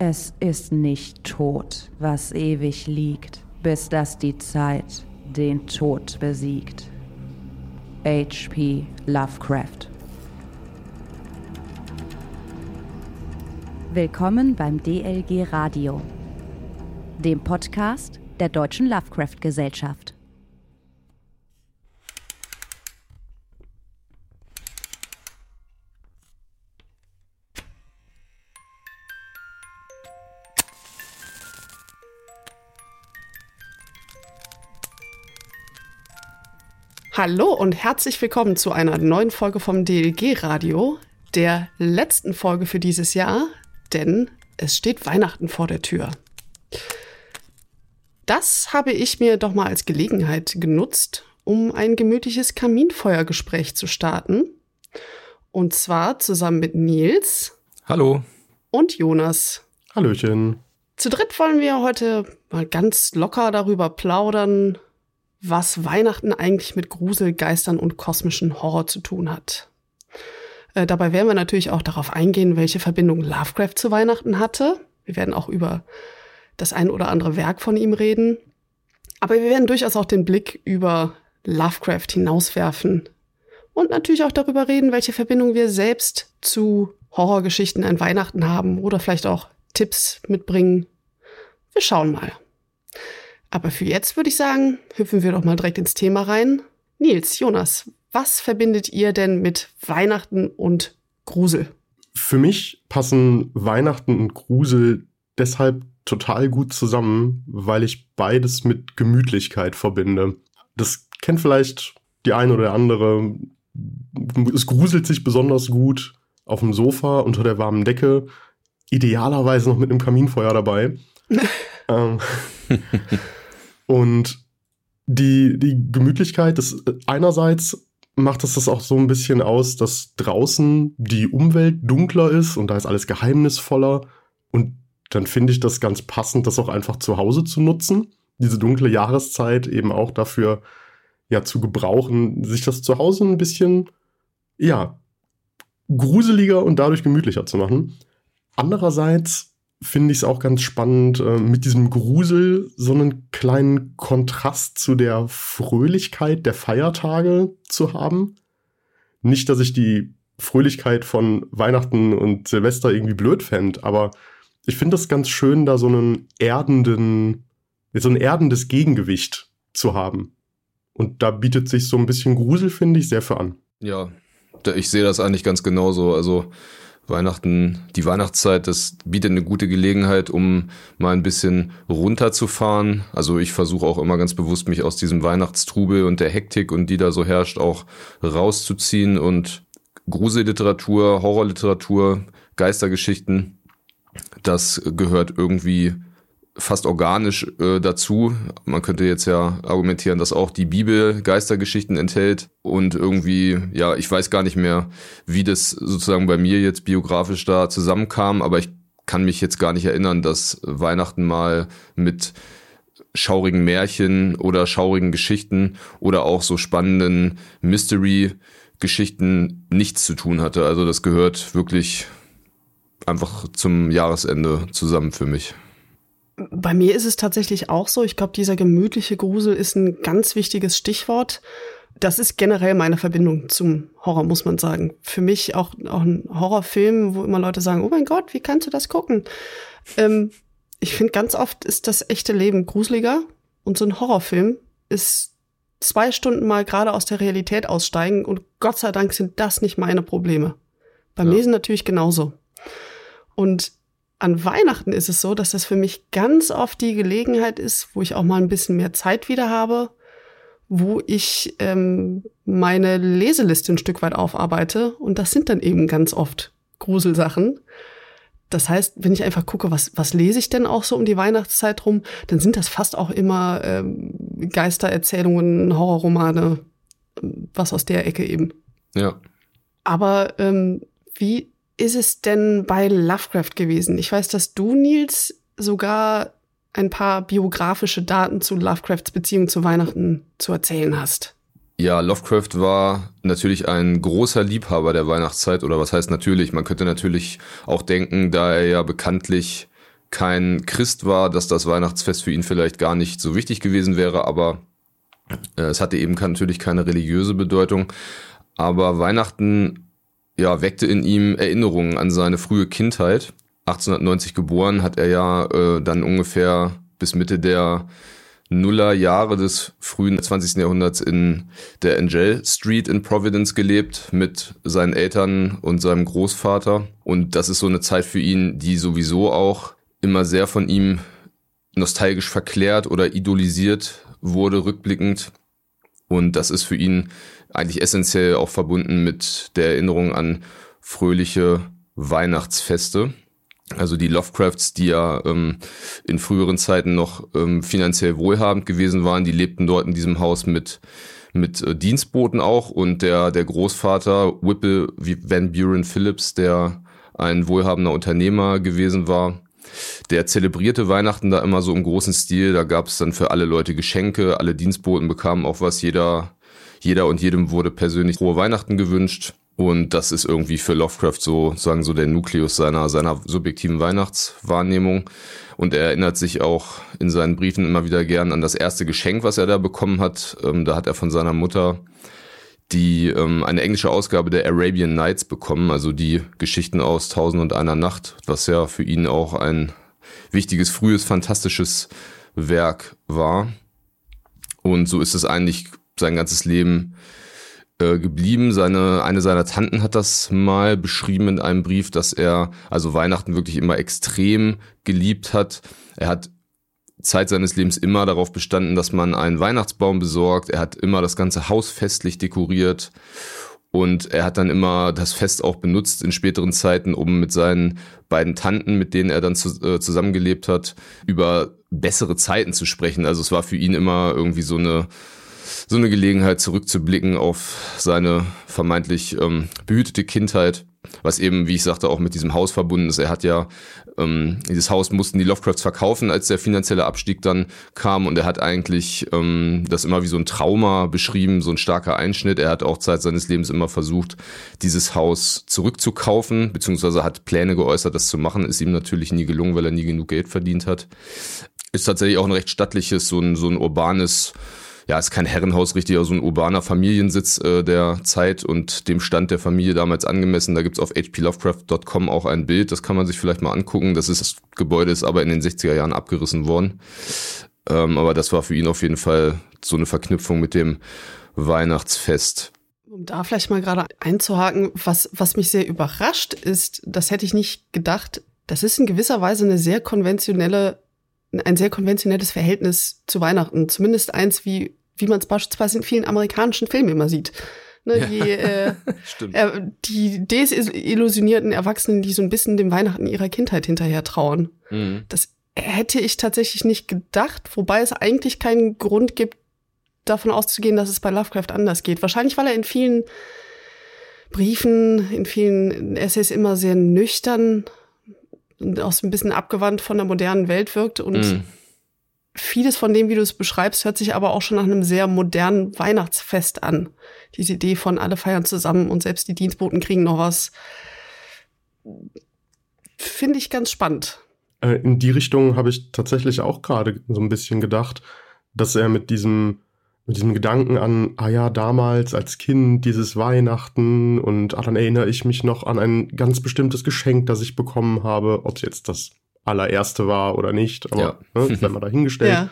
Es ist nicht tot, was ewig liegt, bis dass die Zeit den Tod besiegt. H.P. Lovecraft Willkommen beim DLG Radio, dem Podcast der Deutschen Lovecraft Gesellschaft. Hallo und herzlich willkommen zu einer neuen Folge vom DLG Radio, der letzten Folge für dieses Jahr, denn es steht Weihnachten vor der Tür. Das habe ich mir doch mal als Gelegenheit genutzt, um ein gemütliches Kaminfeuergespräch zu starten. Und zwar zusammen mit Nils. Hallo. Und Jonas. Hallöchen. Zu dritt wollen wir heute mal ganz locker darüber plaudern, was Weihnachten eigentlich mit Grusel, Geistern und kosmischen Horror zu tun hat. Äh, dabei werden wir natürlich auch darauf eingehen, welche Verbindung Lovecraft zu Weihnachten hatte. Wir werden auch über das ein oder andere Werk von ihm reden. Aber wir werden durchaus auch den Blick über Lovecraft hinauswerfen und natürlich auch darüber reden, welche Verbindung wir selbst zu Horrorgeschichten an Weihnachten haben oder vielleicht auch Tipps mitbringen. Wir schauen mal. Aber für jetzt würde ich sagen, hüpfen wir doch mal direkt ins Thema rein. Nils, Jonas, was verbindet ihr denn mit Weihnachten und Grusel? Für mich passen Weihnachten und Grusel deshalb total gut zusammen, weil ich beides mit Gemütlichkeit verbinde. Das kennt vielleicht die eine oder andere. Es gruselt sich besonders gut auf dem Sofa unter der warmen Decke, idealerweise noch mit einem Kaminfeuer dabei. ähm, Und die, die Gemütlichkeit, das einerseits macht es das auch so ein bisschen aus, dass draußen die Umwelt dunkler ist und da ist alles geheimnisvoller. Und dann finde ich das ganz passend, das auch einfach zu Hause zu nutzen. Diese dunkle Jahreszeit eben auch dafür ja zu gebrauchen, sich das zu Hause ein bisschen ja gruseliger und dadurch gemütlicher zu machen. Andererseits finde ich es auch ganz spannend, äh, mit diesem Grusel so einen kleinen Kontrast zu der Fröhlichkeit der Feiertage zu haben. Nicht, dass ich die Fröhlichkeit von Weihnachten und Silvester irgendwie blöd fände, aber ich finde das ganz schön, da so einen erdenden, so ein erdendes Gegengewicht zu haben. Und da bietet sich so ein bisschen Grusel, finde ich, sehr für an. Ja, ich sehe das eigentlich ganz genauso. Also Weihnachten, die Weihnachtszeit, das bietet eine gute Gelegenheit, um mal ein bisschen runterzufahren. Also ich versuche auch immer ganz bewusst, mich aus diesem Weihnachtstrubel und der Hektik und die da so herrscht, auch rauszuziehen und Gruselliteratur, Horrorliteratur, Geistergeschichten, das gehört irgendwie fast organisch äh, dazu. Man könnte jetzt ja argumentieren, dass auch die Bibel Geistergeschichten enthält und irgendwie, ja, ich weiß gar nicht mehr, wie das sozusagen bei mir jetzt biografisch da zusammenkam, aber ich kann mich jetzt gar nicht erinnern, dass Weihnachten mal mit schaurigen Märchen oder schaurigen Geschichten oder auch so spannenden Mystery-Geschichten nichts zu tun hatte. Also das gehört wirklich einfach zum Jahresende zusammen für mich. Bei mir ist es tatsächlich auch so. Ich glaube, dieser gemütliche Grusel ist ein ganz wichtiges Stichwort. Das ist generell meine Verbindung zum Horror, muss man sagen. Für mich auch, auch ein Horrorfilm, wo immer Leute sagen, oh mein Gott, wie kannst du das gucken? Ähm, ich finde, ganz oft ist das echte Leben gruseliger und so ein Horrorfilm ist zwei Stunden mal gerade aus der Realität aussteigen und Gott sei Dank sind das nicht meine Probleme. Beim ja. Lesen natürlich genauso. Und an Weihnachten ist es so, dass das für mich ganz oft die Gelegenheit ist, wo ich auch mal ein bisschen mehr Zeit wieder habe, wo ich ähm, meine Leseliste ein Stück weit aufarbeite. Und das sind dann eben ganz oft Gruselsachen. Das heißt, wenn ich einfach gucke, was, was lese ich denn auch so um die Weihnachtszeit rum, dann sind das fast auch immer ähm, Geistererzählungen, Horrorromane, was aus der Ecke eben. Ja. Aber ähm, wie ist es denn bei Lovecraft gewesen? Ich weiß, dass du, Nils, sogar ein paar biografische Daten zu Lovecrafts Beziehung zu Weihnachten zu erzählen hast. Ja, Lovecraft war natürlich ein großer Liebhaber der Weihnachtszeit oder was heißt natürlich? Man könnte natürlich auch denken, da er ja bekanntlich kein Christ war, dass das Weihnachtsfest für ihn vielleicht gar nicht so wichtig gewesen wäre, aber äh, es hatte eben natürlich keine religiöse Bedeutung. Aber Weihnachten ja, weckte in ihm Erinnerungen an seine frühe Kindheit. 1890 geboren hat er ja äh, dann ungefähr bis Mitte der Nullerjahre des frühen 20. Jahrhunderts in der Angel Street in Providence gelebt mit seinen Eltern und seinem Großvater. Und das ist so eine Zeit für ihn, die sowieso auch immer sehr von ihm nostalgisch verklärt oder idolisiert wurde, rückblickend. Und das ist für ihn eigentlich essentiell auch verbunden mit der Erinnerung an fröhliche Weihnachtsfeste. Also die Lovecrafts, die ja ähm, in früheren Zeiten noch ähm, finanziell wohlhabend gewesen waren, die lebten dort in diesem Haus mit mit äh, Dienstboten auch und der der Großvater Whipple Van Buren Phillips, der ein wohlhabender Unternehmer gewesen war, der zelebrierte Weihnachten da immer so im großen Stil. Da gab es dann für alle Leute Geschenke, alle Dienstboten bekamen auch was, jeder jeder und jedem wurde persönlich frohe Weihnachten gewünscht. Und das ist irgendwie für Lovecraft so, sagen so der Nukleus seiner, seiner subjektiven Weihnachtswahrnehmung. Und er erinnert sich auch in seinen Briefen immer wieder gern an das erste Geschenk, was er da bekommen hat. Ähm, da hat er von seiner Mutter die ähm, eine englische Ausgabe der Arabian Nights bekommen, also die Geschichten aus Tausend und einer Nacht, was ja für ihn auch ein wichtiges, frühes, fantastisches Werk war. Und so ist es eigentlich sein ganzes Leben äh, geblieben. Seine, eine seiner Tanten hat das mal beschrieben in einem Brief, dass er also Weihnachten wirklich immer extrem geliebt hat. Er hat Zeit seines Lebens immer darauf bestanden, dass man einen Weihnachtsbaum besorgt. Er hat immer das ganze Haus festlich dekoriert. Und er hat dann immer das Fest auch benutzt in späteren Zeiten, um mit seinen beiden Tanten, mit denen er dann zu, äh, zusammengelebt hat, über bessere Zeiten zu sprechen. Also es war für ihn immer irgendwie so eine so eine Gelegenheit zurückzublicken auf seine vermeintlich ähm, behütete Kindheit, was eben, wie ich sagte, auch mit diesem Haus verbunden ist. Er hat ja ähm, dieses Haus mussten die Lovecrafts verkaufen, als der finanzielle Abstieg dann kam und er hat eigentlich ähm, das immer wie so ein Trauma beschrieben, so ein starker Einschnitt. Er hat auch Zeit seines Lebens immer versucht, dieses Haus zurückzukaufen, beziehungsweise hat Pläne geäußert, das zu machen. Ist ihm natürlich nie gelungen, weil er nie genug Geld verdient hat. Ist tatsächlich auch ein recht stattliches, so ein, so ein urbanes ja, ist kein Herrenhaus richtig, aber so ein urbaner Familiensitz äh, der Zeit und dem Stand der Familie damals angemessen. Da gibt's auf hplovecraft.com auch ein Bild, das kann man sich vielleicht mal angucken. Das, ist, das Gebäude ist aber in den 60er Jahren abgerissen worden. Ähm, aber das war für ihn auf jeden Fall so eine Verknüpfung mit dem Weihnachtsfest. Um da vielleicht mal gerade einzuhaken, was, was mich sehr überrascht ist, das hätte ich nicht gedacht, das ist in gewisser Weise eine sehr konventionelle ein sehr konventionelles Verhältnis zu Weihnachten. Zumindest eins, wie, wie man es beispielsweise in vielen amerikanischen Filmen immer sieht. Ne, die, äh, äh, die desillusionierten Erwachsenen, die so ein bisschen dem Weihnachten ihrer Kindheit hinterher trauen. Mhm. Das hätte ich tatsächlich nicht gedacht, wobei es eigentlich keinen Grund gibt, davon auszugehen, dass es bei Lovecraft anders geht. Wahrscheinlich, weil er in vielen Briefen, in vielen Essays immer sehr nüchtern auch so ein bisschen abgewandt von der modernen Welt wirkt und mm. vieles von dem, wie du es beschreibst, hört sich aber auch schon nach einem sehr modernen Weihnachtsfest an. Diese Idee von alle feiern zusammen und selbst die Dienstboten kriegen noch was. Finde ich ganz spannend. Äh, in die Richtung habe ich tatsächlich auch gerade so ein bisschen gedacht, dass er mit diesem mit diesem Gedanken an, ah ja, damals als Kind dieses Weihnachten und ah, dann erinnere ich mich noch an ein ganz bestimmtes Geschenk, das ich bekommen habe, ob es jetzt das allererste war oder nicht, aber ja. ne, sei mal dahingestellt. Ja.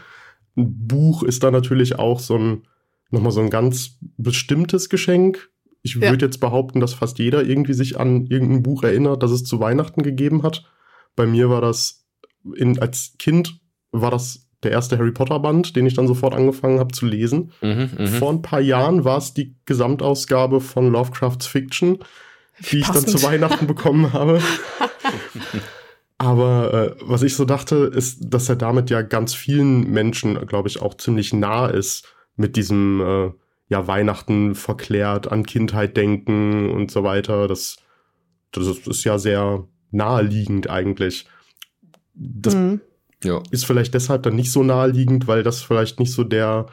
Ein Buch ist da natürlich auch so ein, nochmal so ein ganz bestimmtes Geschenk. Ich ja. würde jetzt behaupten, dass fast jeder irgendwie sich an irgendein Buch erinnert, das es zu Weihnachten gegeben hat. Bei mir war das in, als Kind war das der erste Harry Potter Band, den ich dann sofort angefangen habe zu lesen. Mhm, mh. Vor ein paar Jahren war es die Gesamtausgabe von Lovecrafts Fiction, die ich dann zu Weihnachten bekommen habe. Aber äh, was ich so dachte, ist, dass er damit ja ganz vielen Menschen, glaube ich, auch ziemlich nah ist mit diesem äh, ja Weihnachten verklärt, an Kindheit denken und so weiter. Das, das ist ja sehr naheliegend eigentlich. Das mhm. Ja. Ist vielleicht deshalb dann nicht so naheliegend, weil das vielleicht nicht so der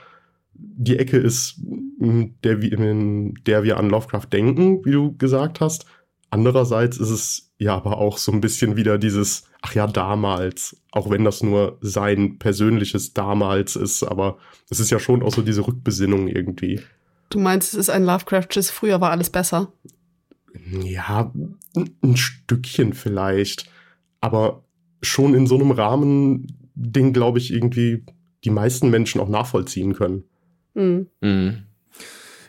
die Ecke ist, der, in der wir an Lovecraft denken, wie du gesagt hast. Andererseits ist es ja aber auch so ein bisschen wieder dieses, ach ja, damals, auch wenn das nur sein persönliches damals ist, aber es ist ja schon auch so diese Rückbesinnung irgendwie. Du meinst, es ist ein Lovecraftisches, früher war alles besser? Ja, ein Stückchen vielleicht, aber schon in so einem Rahmen, den glaube ich irgendwie die meisten Menschen auch nachvollziehen können. Mhm. Mhm.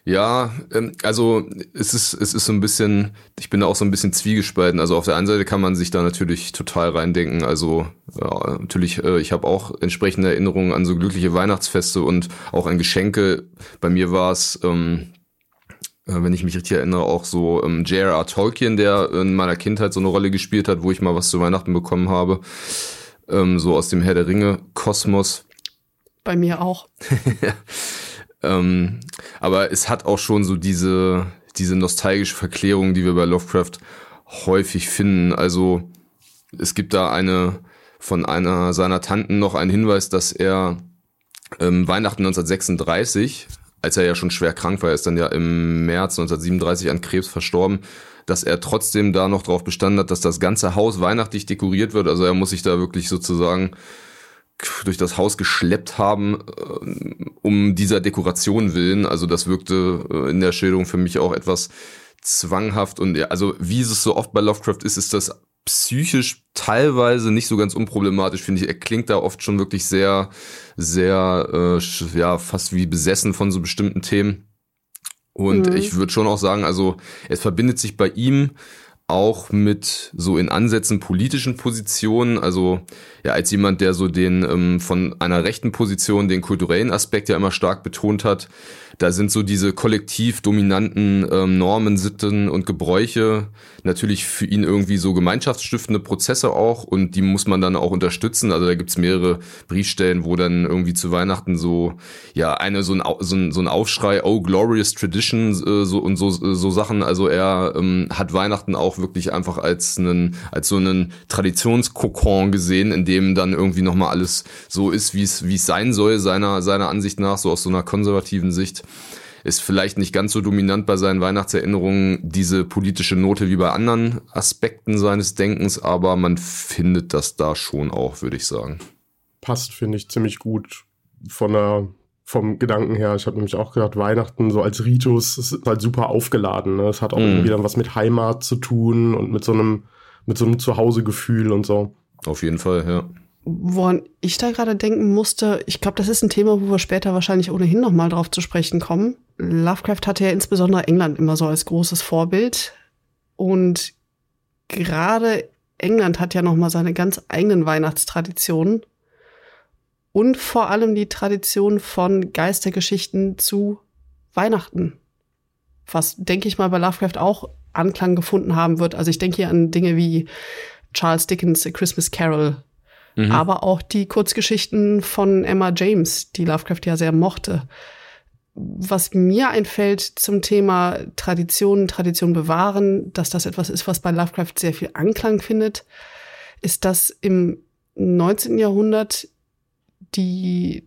Ja, ähm, also es ist, es ist so ein bisschen, ich bin da auch so ein bisschen zwiegespalten. Also auf der einen Seite kann man sich da natürlich total reindenken. Also ja, natürlich, äh, ich habe auch entsprechende Erinnerungen an so glückliche Weihnachtsfeste und auch an Geschenke. Bei mir war es, ähm, äh, wenn ich mich richtig erinnere, auch so ähm, J.R.R. Tolkien, der in meiner Kindheit so eine Rolle gespielt hat, wo ich mal was zu Weihnachten bekommen habe. Ähm, so aus dem Herr der Ringe Kosmos. Bei mir auch. Ähm, aber es hat auch schon so diese, diese nostalgische Verklärung, die wir bei Lovecraft häufig finden. Also es gibt da eine von einer seiner Tanten noch einen Hinweis, dass er ähm, Weihnachten 1936, als er ja schon schwer krank war, er ist dann ja im März 1937 an Krebs verstorben, dass er trotzdem da noch drauf bestanden hat, dass das ganze Haus weihnachtlich dekoriert wird. Also er muss sich da wirklich sozusagen durch das Haus geschleppt haben, äh, um dieser Dekoration willen. Also das wirkte äh, in der Schilderung für mich auch etwas zwanghaft und ja, also wie es so oft bei Lovecraft ist, ist das psychisch teilweise nicht so ganz unproblematisch, finde ich. Er klingt da oft schon wirklich sehr, sehr, äh, ja, fast wie besessen von so bestimmten Themen. Und mhm. ich würde schon auch sagen, also es verbindet sich bei ihm auch mit so in Ansätzen politischen Positionen, also ja als jemand, der so den ähm, von einer rechten Position den kulturellen Aspekt ja immer stark betont hat, da sind so diese kollektiv dominanten ähm, Normen, Sitten und Gebräuche natürlich für ihn irgendwie so gemeinschaftsstiftende Prozesse auch und die muss man dann auch unterstützen. Also da gibt's mehrere Briefstellen, wo dann irgendwie zu Weihnachten so ja eine so ein so ein, so ein Aufschrei, oh glorious tradition äh, so und so so Sachen. Also er ähm, hat Weihnachten auch wirklich einfach als einen als so einen Traditionskokon gesehen, in dem dann irgendwie noch mal alles so ist, wie es wie es sein soll seiner seiner Ansicht nach, so aus so einer konservativen Sicht ist vielleicht nicht ganz so dominant bei seinen Weihnachtserinnerungen diese politische Note wie bei anderen Aspekten seines Denkens, aber man findet das da schon auch, würde ich sagen. Passt, finde ich, ziemlich gut von der vom Gedanken her. Ich habe nämlich auch gedacht, Weihnachten so als Ritus ist halt super aufgeladen. Ne? Es hat auch mm. irgendwie dann was mit Heimat zu tun und mit so einem, mit so einem Zuhausegefühl und so. Auf jeden Fall, ja woran ich da gerade denken musste, ich glaube, das ist ein Thema, wo wir später wahrscheinlich ohnehin noch mal drauf zu sprechen kommen. Lovecraft hatte ja insbesondere England immer so als großes Vorbild und gerade England hat ja noch mal seine ganz eigenen Weihnachtstraditionen und vor allem die Tradition von Geistergeschichten zu Weihnachten. Was denke ich mal bei Lovecraft auch Anklang gefunden haben wird. Also ich denke hier an Dinge wie Charles Dickens A Christmas Carol mhm. aber auch die Kurzgeschichten von Emma James, die Lovecraft ja sehr mochte. Was mir einfällt zum Thema Tradition, Tradition bewahren, dass das etwas ist, was bei Lovecraft sehr viel Anklang findet, ist, dass im 19. Jahrhundert die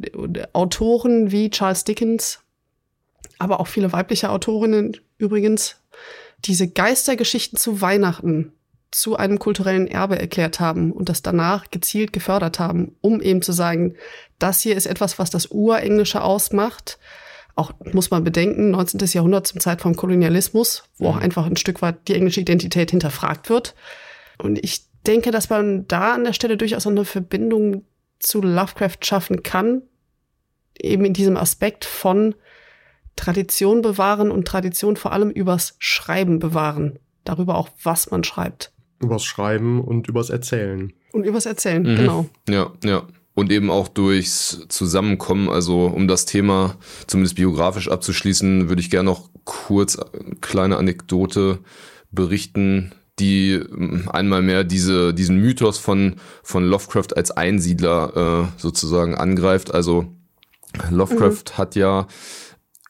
Autoren wie Charles Dickens, aber auch viele weibliche Autorinnen übrigens, diese Geistergeschichten zu Weihnachten zu einem kulturellen Erbe erklärt haben und das danach gezielt gefördert haben, um eben zu sagen, das hier ist etwas, was das Urenglische ausmacht. Auch muss man bedenken, 19. Jahrhundert zum Zeit vom Kolonialismus, wo auch mhm. einfach ein Stück weit die englische Identität hinterfragt wird. Und ich denke, dass man da an der Stelle durchaus eine Verbindung zu Lovecraft schaffen kann, eben in diesem Aspekt von Tradition bewahren und Tradition vor allem übers Schreiben bewahren. Darüber auch, was man schreibt. Übers Schreiben und übers Erzählen. Und übers Erzählen, mhm. genau. Ja, ja. Und eben auch durchs Zusammenkommen. Also um das Thema zumindest biografisch abzuschließen, würde ich gerne noch kurz eine kleine Anekdote berichten, die ähm, einmal mehr diese, diesen Mythos von, von Lovecraft als Einsiedler äh, sozusagen angreift. Also Lovecraft mhm. hat ja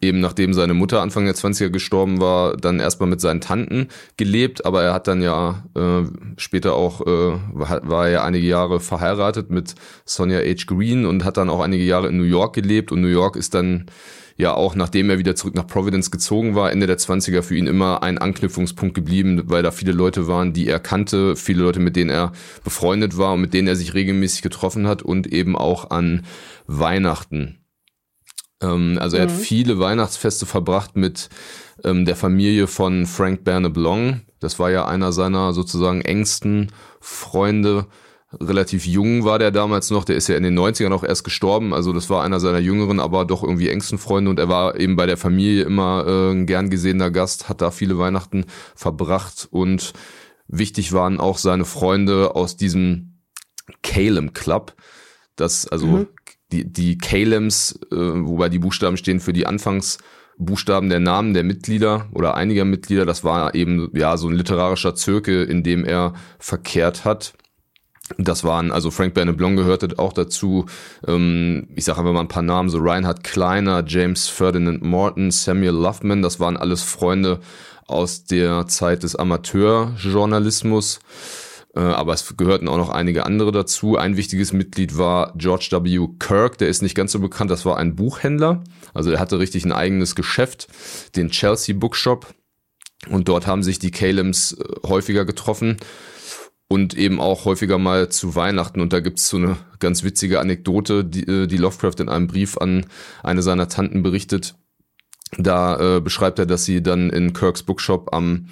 eben nachdem seine Mutter Anfang der 20er gestorben war, dann erstmal mit seinen Tanten gelebt, aber er hat dann ja äh, später auch, äh, war, er einige Jahre verheiratet mit Sonja H. Green und hat dann auch einige Jahre in New York gelebt und New York ist dann ja auch nachdem er wieder zurück nach Providence gezogen war, Ende der 20er für ihn immer ein Anknüpfungspunkt geblieben, weil da viele Leute waren, die er kannte, viele Leute, mit denen er befreundet war und mit denen er sich regelmäßig getroffen hat und eben auch an Weihnachten. Ähm, also er hat mhm. viele Weihnachtsfeste verbracht mit ähm, der Familie von Frank Berneblong. Das war ja einer seiner sozusagen engsten Freunde relativ jung war der damals noch, der ist ja in den 90ern auch erst gestorben, also das war einer seiner jüngeren, aber doch irgendwie engsten Freunde und er war eben bei der Familie immer äh, ein gern gesehener Gast, hat da viele Weihnachten verbracht und wichtig waren auch seine Freunde aus diesem Calem Club, das also mhm. Die, die Calems, äh, wobei die Buchstaben stehen für die Anfangsbuchstaben der Namen der Mitglieder oder einiger Mitglieder, das war eben ja so ein literarischer Zirkel, in dem er verkehrt hat das waren, also Frank Bernabloh gehörte auch dazu. Ähm, ich sage einfach mal ein paar Namen, so Reinhard Kleiner, James Ferdinand Morton, Samuel Loveman, das waren alles Freunde aus der Zeit des Amateurjournalismus. Äh, aber es gehörten auch noch einige andere dazu. Ein wichtiges Mitglied war George W. Kirk, der ist nicht ganz so bekannt, das war ein Buchhändler. Also er hatte richtig ein eigenes Geschäft, den Chelsea Bookshop. Und dort haben sich die Calems äh, häufiger getroffen und eben auch häufiger mal zu Weihnachten. Und da gibt's so eine ganz witzige Anekdote, die, äh, die Lovecraft in einem Brief an eine seiner Tanten berichtet. Da äh, beschreibt er, dass sie dann in Kirks Bookshop am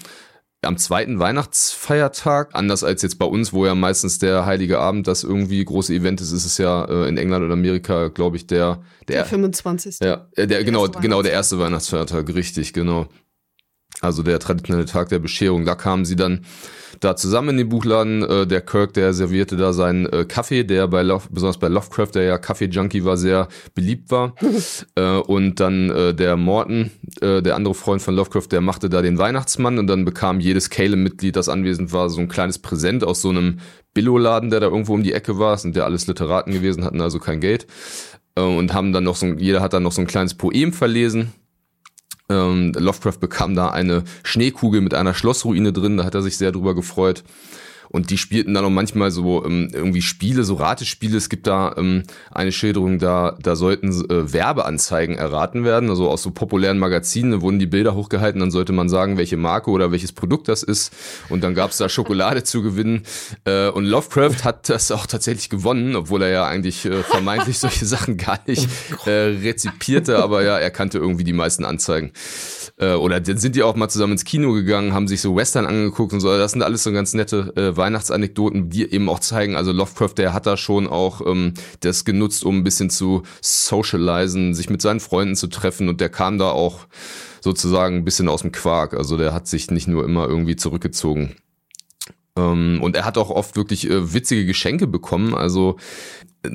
am zweiten Weihnachtsfeiertag, anders als jetzt bei uns, wo ja meistens der Heilige Abend das irgendwie große Event ist, ist es ja äh, in England und Amerika, glaube ich, der, der der 25. Ja, äh, der, der genau genau der erste Weihnachtsfeiertag, richtig, genau. Also der traditionelle Tag der Bescherung. Da kamen sie dann da zusammen in den Buchladen. Äh, der Kirk, der servierte da seinen äh, Kaffee, der bei Love, besonders bei Lovecraft, der ja Kaffee-Junkie war, sehr beliebt war. äh, und dann äh, der Morton, äh, der andere Freund von Lovecraft, der machte da den Weihnachtsmann und dann bekam jedes Caleb-Mitglied, das anwesend war, so ein kleines Präsent aus so einem Billo-Laden, der da irgendwo um die Ecke war. Das sind ja alles Literaten gewesen, hatten also kein Geld. Äh, und haben dann noch so, jeder hat dann noch so ein kleines Poem verlesen ähm, Lovecraft bekam da eine Schneekugel mit einer Schlossruine drin, da hat er sich sehr drüber gefreut. Und die spielten dann auch manchmal so ähm, irgendwie Spiele, so Ratespiele. Es gibt da ähm, eine Schilderung, da, da sollten äh, Werbeanzeigen erraten werden. Also aus so populären Magazinen wurden die Bilder hochgehalten, dann sollte man sagen, welche Marke oder welches Produkt das ist. Und dann gab es da Schokolade zu gewinnen. Äh, und Lovecraft hat das auch tatsächlich gewonnen, obwohl er ja eigentlich äh, vermeintlich solche Sachen gar nicht äh, rezipierte, aber ja, er kannte irgendwie die meisten Anzeigen. Äh, oder sind die auch mal zusammen ins Kino gegangen, haben sich so Western angeguckt und so. Das sind alles so ganz nette äh, Weihnachtsanekdoten, die eben auch zeigen, also Lovecraft, der hat da schon auch ähm, das genutzt, um ein bisschen zu socialisen, sich mit seinen Freunden zu treffen und der kam da auch sozusagen ein bisschen aus dem Quark. Also der hat sich nicht nur immer irgendwie zurückgezogen. Ähm, und er hat auch oft wirklich äh, witzige Geschenke bekommen. Also äh,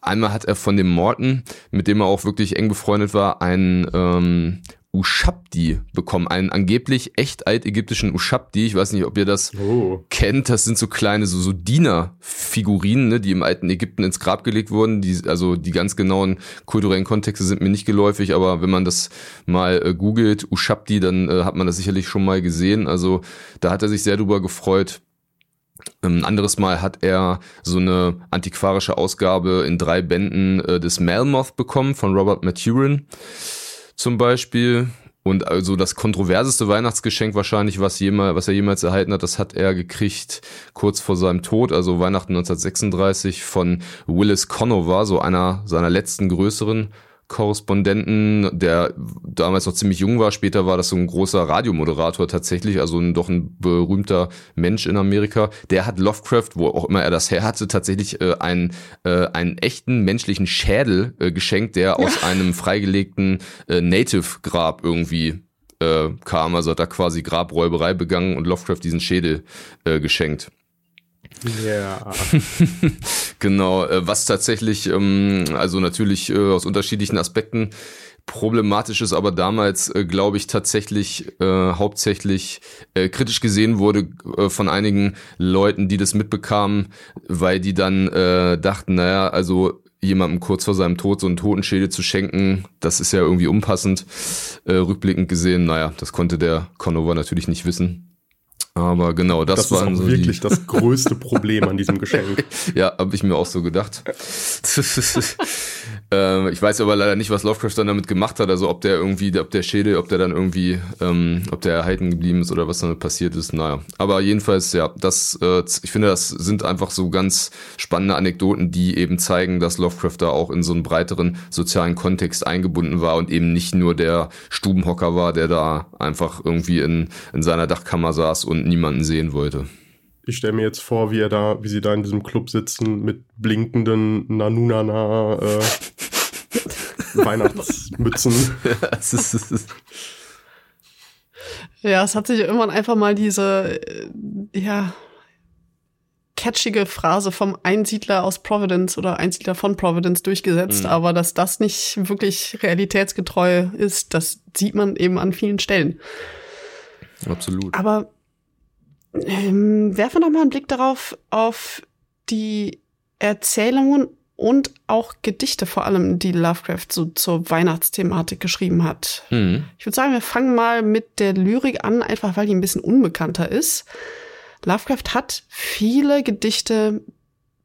einmal hat er von dem Morton, mit dem er auch wirklich eng befreundet war, einen ähm, Ushabdi bekommen, einen angeblich echt altägyptischen Ushabdi. Ich weiß nicht, ob ihr das oh. kennt. Das sind so kleine, so, so Diener-Figurinen, ne, die im alten Ägypten ins Grab gelegt wurden. Die, also die ganz genauen kulturellen Kontexte sind mir nicht geläufig, aber wenn man das mal äh, googelt, Ushabdi, dann äh, hat man das sicherlich schon mal gesehen. Also da hat er sich sehr drüber gefreut. Ein anderes Mal hat er so eine antiquarische Ausgabe in drei Bänden äh, des Melmoth bekommen von Robert Maturin zum Beispiel. Und also das kontroverseste Weihnachtsgeschenk wahrscheinlich, was, jemals, was er jemals erhalten hat, das hat er gekriegt kurz vor seinem Tod, also Weihnachten 1936 von Willis Conover, so einer seiner letzten größeren Korrespondenten, der damals noch ziemlich jung war. Später war das so ein großer Radiomoderator tatsächlich, also ein, doch ein berühmter Mensch in Amerika. Der hat Lovecraft, wo auch immer er das her hatte, tatsächlich äh, einen, äh, einen echten menschlichen Schädel äh, geschenkt, der aus einem freigelegten äh, Native-Grab irgendwie äh, kam. Also hat er quasi Grabräuberei begangen und Lovecraft diesen Schädel äh, geschenkt. Ja. genau, äh, was tatsächlich, ähm, also natürlich äh, aus unterschiedlichen Aspekten problematisch ist, aber damals, äh, glaube ich, tatsächlich äh, hauptsächlich äh, kritisch gesehen wurde äh, von einigen Leuten, die das mitbekamen, weil die dann äh, dachten, naja, also jemandem kurz vor seinem Tod so einen Totenschädel zu schenken, das ist ja irgendwie unpassend. Äh, rückblickend gesehen, naja, das konnte der Conover natürlich nicht wissen. Aber genau, das, das auch so wirklich die... das größte Problem an diesem Geschenk. ja, habe ich mir auch so gedacht. Äh, ich weiß aber leider nicht, was Lovecraft dann damit gemacht hat. Also ob der irgendwie, ob der Schädel, ob der dann irgendwie, ähm, ob der erhalten geblieben ist oder was damit passiert ist. Naja. Aber jedenfalls, ja, das, äh, ich finde, das sind einfach so ganz spannende Anekdoten, die eben zeigen, dass Lovecraft da auch in so einen breiteren sozialen Kontext eingebunden war und eben nicht nur der Stubenhocker war, der da einfach irgendwie in, in seiner Dachkammer saß und niemanden sehen wollte. Ich stelle mir jetzt vor, wie er da, wie sie da in diesem Club sitzen mit blinkenden Nanunana äh, Weihnachtsmützen. Ja, es hat sich irgendwann einfach mal diese, äh, ja, catchige Phrase vom Einsiedler aus Providence oder Einsiedler von Providence durchgesetzt, Mhm. aber dass das nicht wirklich realitätsgetreu ist, das sieht man eben an vielen Stellen. absolut. Aber ähm, werfen wir noch mal einen Blick darauf, auf die Erzählungen und auch Gedichte vor allem, die Lovecraft so zur Weihnachtsthematik geschrieben hat. Mhm. Ich würde sagen, wir fangen mal mit der Lyrik an, einfach weil die ein bisschen unbekannter ist. Lovecraft hat viele Gedichte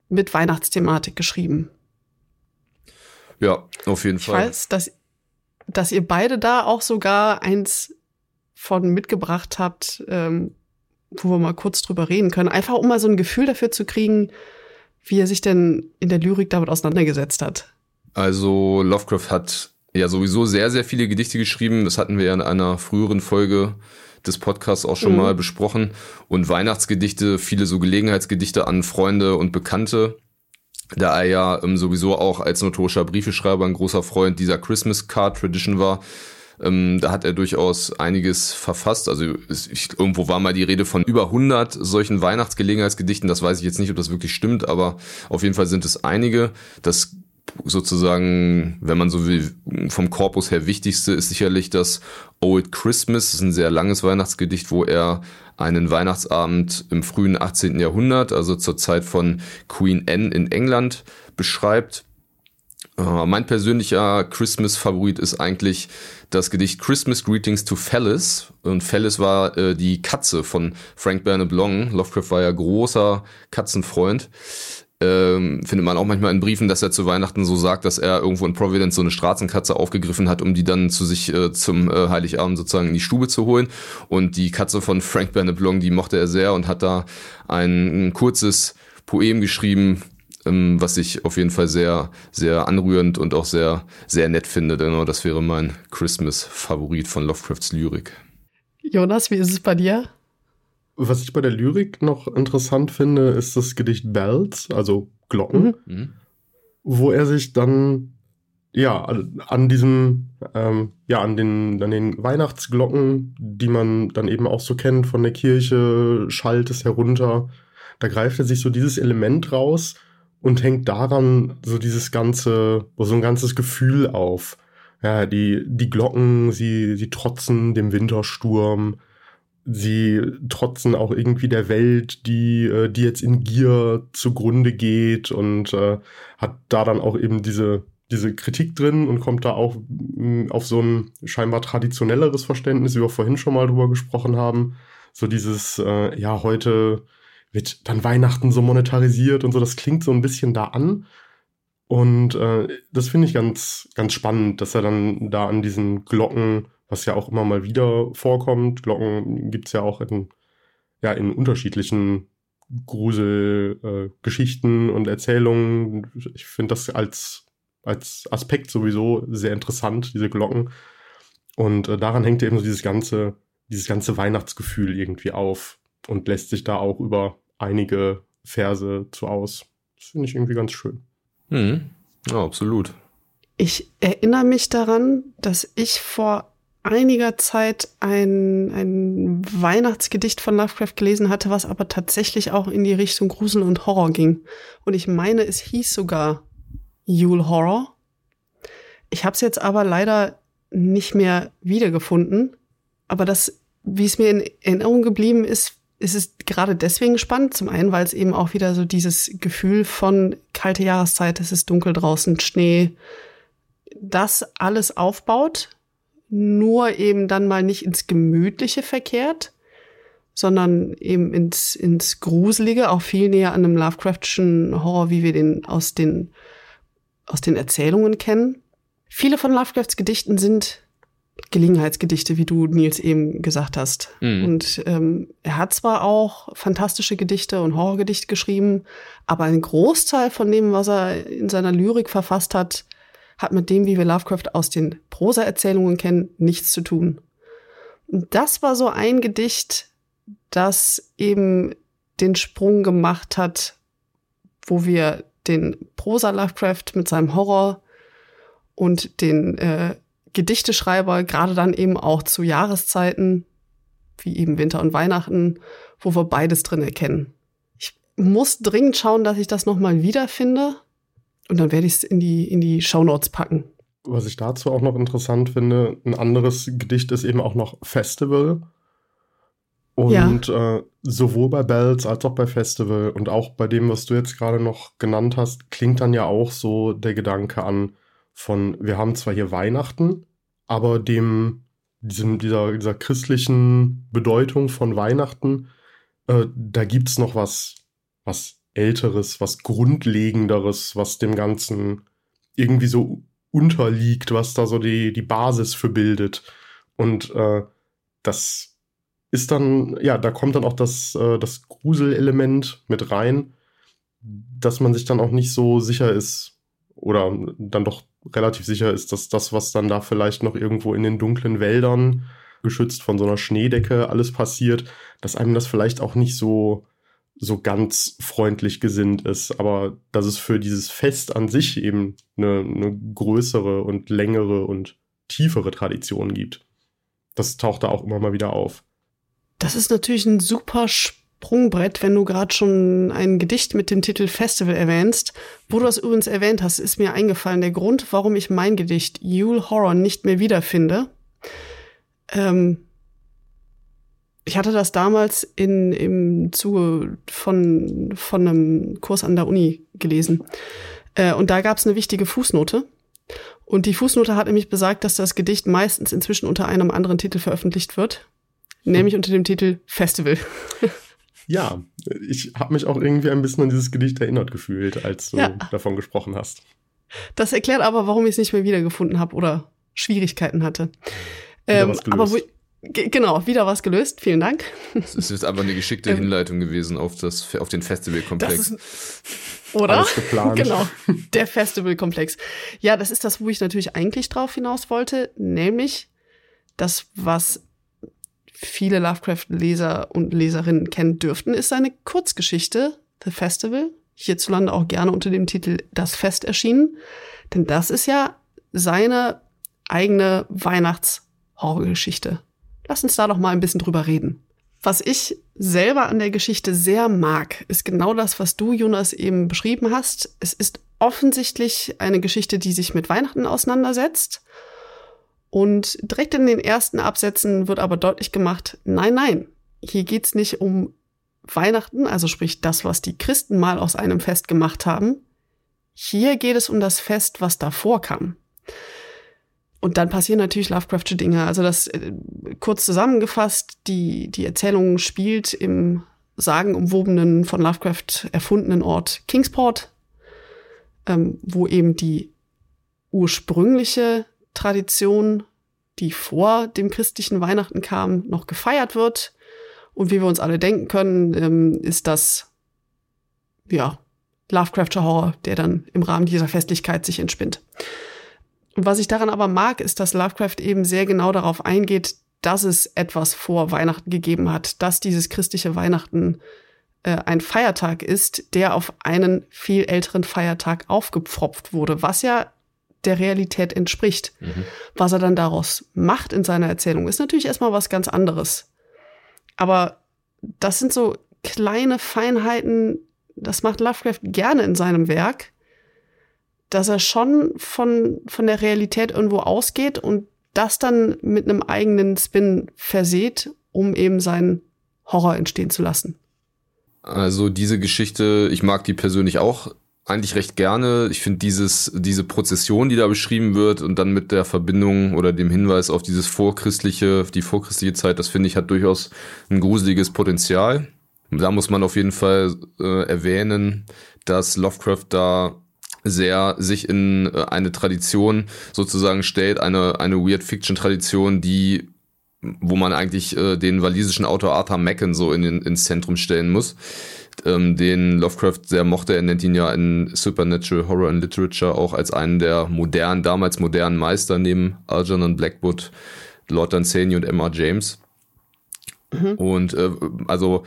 mit Weihnachtsthematik geschrieben. Ja, auf jeden Ich Fall. weiß, dass, dass ihr beide da auch sogar eins von mitgebracht habt, ähm, wo wir mal kurz drüber reden können. Einfach um mal so ein Gefühl dafür zu kriegen, wie er sich denn in der Lyrik damit auseinandergesetzt hat. Also Lovecraft hat ja sowieso sehr, sehr viele Gedichte geschrieben. Das hatten wir ja in einer früheren Folge des Podcasts auch schon Mhm. mal besprochen. Und Weihnachtsgedichte, viele so Gelegenheitsgedichte an Freunde und Bekannte. Da er ja ähm, sowieso auch als notorischer Briefeschreiber ein großer Freund dieser Christmas Card Tradition war, ähm, da hat er durchaus einiges verfasst. Also ich, irgendwo war mal die Rede von über 100 solchen Weihnachtsgelegenheitsgedichten. Das weiß ich jetzt nicht, ob das wirklich stimmt, aber auf jeden Fall sind es einige. Das sozusagen, wenn man so will, vom Korpus her wichtigste ist sicherlich das Old Christmas. Das ist ein sehr langes Weihnachtsgedicht, wo er einen Weihnachtsabend im frühen 18. Jahrhundert, also zur Zeit von Queen Anne in England, beschreibt. Äh, mein persönlicher Christmas-Favorit ist eigentlich das Gedicht Christmas Greetings to Phyllis. Und Phyllis war äh, die Katze von Frank Bernard Long. Lovecraft war ja großer Katzenfreund. Ähm, findet man auch manchmal in Briefen, dass er zu Weihnachten so sagt, dass er irgendwo in Providence so eine Straßenkatze aufgegriffen hat, um die dann zu sich äh, zum äh, Heiligabend sozusagen in die Stube zu holen. Und die Katze von Frank Bernard Long, die mochte er sehr und hat da ein, ein kurzes Poem geschrieben, ähm, was ich auf jeden Fall sehr, sehr anrührend und auch sehr, sehr nett finde. Genau, das wäre mein Christmas-Favorit von Lovecrafts Lyrik. Jonas, wie ist es bei dir? Was ich bei der Lyrik noch interessant finde, ist das Gedicht Bells, also Glocken, Mhm. Mhm. wo er sich dann ja an diesem ähm, ja an den an den Weihnachtsglocken, die man dann eben auch so kennt von der Kirche, schallt es herunter. Da greift er sich so dieses Element raus und hängt daran so dieses ganze so ein ganzes Gefühl auf. Ja, die die Glocken, sie sie trotzen dem Wintersturm sie trotzen auch irgendwie der Welt, die, äh, die jetzt in Gier zugrunde geht und äh, hat da dann auch eben diese, diese Kritik drin und kommt da auch mh, auf so ein scheinbar traditionelleres Verständnis, wie wir vorhin schon mal drüber gesprochen haben. So dieses, äh, ja, heute wird dann Weihnachten so monetarisiert und so, das klingt so ein bisschen da an. Und äh, das finde ich ganz, ganz spannend, dass er dann da an diesen Glocken was ja auch immer mal wieder vorkommt. Glocken gibt es ja auch in, ja, in unterschiedlichen Gruselgeschichten äh, und Erzählungen. Ich finde das als, als Aspekt sowieso sehr interessant, diese Glocken. Und äh, daran hängt eben so dieses ganze, dieses ganze Weihnachtsgefühl irgendwie auf und lässt sich da auch über einige Verse zu aus. Das finde ich irgendwie ganz schön. Mhm. Ja, absolut. Ich erinnere mich daran, dass ich vor einiger Zeit ein, ein Weihnachtsgedicht von Lovecraft gelesen hatte, was aber tatsächlich auch in die Richtung Grusel und Horror ging. Und ich meine, es hieß sogar Yule Horror. Ich habe es jetzt aber leider nicht mehr wiedergefunden. Aber das, wie es mir in Erinnerung geblieben ist, ist es gerade deswegen spannend. Zum einen, weil es eben auch wieder so dieses Gefühl von kalte Jahreszeit, es ist dunkel draußen, Schnee, das alles aufbaut, nur eben dann mal nicht ins Gemütliche verkehrt, sondern eben ins, ins Gruselige, auch viel näher an einem Lovecraftschen Horror, wie wir den aus den aus den Erzählungen kennen. Viele von Lovecrafts Gedichten sind Gelegenheitsgedichte, wie du Nils eben gesagt hast. Mhm. Und ähm, er hat zwar auch fantastische Gedichte und Horrorgedichte geschrieben, aber ein Großteil von dem, was er in seiner Lyrik verfasst hat, hat mit dem, wie wir Lovecraft aus den Prosa-Erzählungen kennen, nichts zu tun. Und das war so ein Gedicht, das eben den Sprung gemacht hat, wo wir den Prosa Lovecraft mit seinem Horror und den äh, Gedichteschreiber, gerade dann eben auch zu Jahreszeiten, wie eben Winter und Weihnachten, wo wir beides drin erkennen. Ich muss dringend schauen, dass ich das nochmal wiederfinde. Und dann werde ich es in die, in die Shownotes packen. Was ich dazu auch noch interessant finde, ein anderes Gedicht ist eben auch noch Festival. Und ja. äh, sowohl bei Bells als auch bei Festival und auch bei dem, was du jetzt gerade noch genannt hast, klingt dann ja auch so der Gedanke an von, wir haben zwar hier Weihnachten, aber dem, diesem, dieser, dieser christlichen Bedeutung von Weihnachten, äh, da es noch was, was Älteres, was Grundlegenderes, was dem Ganzen irgendwie so unterliegt, was da so die, die Basis für bildet. Und äh, das ist dann, ja, da kommt dann auch das, äh, das Gruselelement mit rein, dass man sich dann auch nicht so sicher ist oder dann doch relativ sicher ist, dass das, was dann da vielleicht noch irgendwo in den dunklen Wäldern geschützt von so einer Schneedecke alles passiert, dass einem das vielleicht auch nicht so so ganz freundlich gesinnt ist, aber dass es für dieses Fest an sich eben eine, eine größere und längere und tiefere Tradition gibt. Das taucht da auch immer mal wieder auf. Das ist natürlich ein super Sprungbrett, wenn du gerade schon ein Gedicht mit dem Titel Festival erwähnst. Wo du das übrigens erwähnt hast, ist mir eingefallen. Der Grund, warum ich mein Gedicht Yule Horror nicht mehr wiederfinde. Ähm, ich hatte das damals in, im Zuge von, von einem Kurs an der Uni gelesen. Äh, und da gab es eine wichtige Fußnote. Und die Fußnote hat nämlich besagt, dass das Gedicht meistens inzwischen unter einem anderen Titel veröffentlicht wird, nämlich unter dem Titel Festival. Ja, ich habe mich auch irgendwie ein bisschen an dieses Gedicht erinnert gefühlt, als du ja. davon gesprochen hast. Das erklärt aber, warum ich es nicht mehr wiedergefunden habe oder Schwierigkeiten hatte. Ähm, aber wo, genau, wieder was gelöst. Vielen Dank. Es ist jetzt aber eine geschickte ähm, Hinleitung gewesen auf, das, auf den Festivalkomplex. Oder? Alles geplant. genau, der Festivalkomplex. Ja, das ist das, wo ich natürlich eigentlich drauf hinaus wollte, nämlich das, was viele Lovecraft-Leser und Leserinnen kennen dürften, ist seine Kurzgeschichte The Festival, hierzulande auch gerne unter dem Titel Das Fest erschienen. Denn das ist ja seine eigene Weihnachts-Horrorgeschichte. Lass uns da doch mal ein bisschen drüber reden. Was ich selber an der Geschichte sehr mag, ist genau das, was du, Jonas, eben beschrieben hast. Es ist offensichtlich eine Geschichte, die sich mit Weihnachten auseinandersetzt und direkt in den ersten Absätzen wird aber deutlich gemacht, nein, nein, hier geht's nicht um Weihnachten, also sprich das, was die Christen mal aus einem Fest gemacht haben. Hier geht es um das Fest, was davor kam. Und dann passieren natürlich Lovecraftsche Dinge. Also das äh, kurz zusammengefasst, die, die Erzählung spielt im sagenumwobenen, von Lovecraft erfundenen Ort Kingsport, ähm, wo eben die ursprüngliche Tradition, die vor dem christlichen Weihnachten kam, noch gefeiert wird. Und wie wir uns alle denken können, ähm, ist das, ja, Lovecraftscher Horror, der dann im Rahmen dieser Festlichkeit sich entspinnt. Und was ich daran aber mag, ist, dass Lovecraft eben sehr genau darauf eingeht, dass es etwas vor Weihnachten gegeben hat, dass dieses christliche Weihnachten äh, ein Feiertag ist, der auf einen viel älteren Feiertag aufgepfropft wurde, was ja der Realität entspricht. Mhm. Was er dann daraus macht in seiner Erzählung, ist natürlich erstmal was ganz anderes. Aber das sind so kleine Feinheiten, das macht Lovecraft gerne in seinem Werk, dass er schon von, von der Realität irgendwo ausgeht und das dann mit einem eigenen Spin verseht, um eben seinen Horror entstehen zu lassen. Also diese Geschichte, ich mag die persönlich auch eigentlich recht gerne. Ich finde dieses, diese Prozession, die da beschrieben wird und dann mit der Verbindung oder dem Hinweis auf dieses vorchristliche, die vorchristliche Zeit, das finde ich hat durchaus ein gruseliges Potenzial. Da muss man auf jeden Fall äh, erwähnen, dass Lovecraft da sehr sich in äh, eine Tradition sozusagen stellt, eine, eine Weird Fiction Tradition, die wo man eigentlich äh, den walisischen Autor Arthur Macken so in, in, ins Zentrum stellen muss, ähm, den Lovecraft sehr mochte. Er nennt ihn ja in Supernatural Horror and Literature auch als einen der modernen, damals modernen Meister neben Algernon Blackwood, Lord Dunsany und Emma James. Mhm. Und äh, also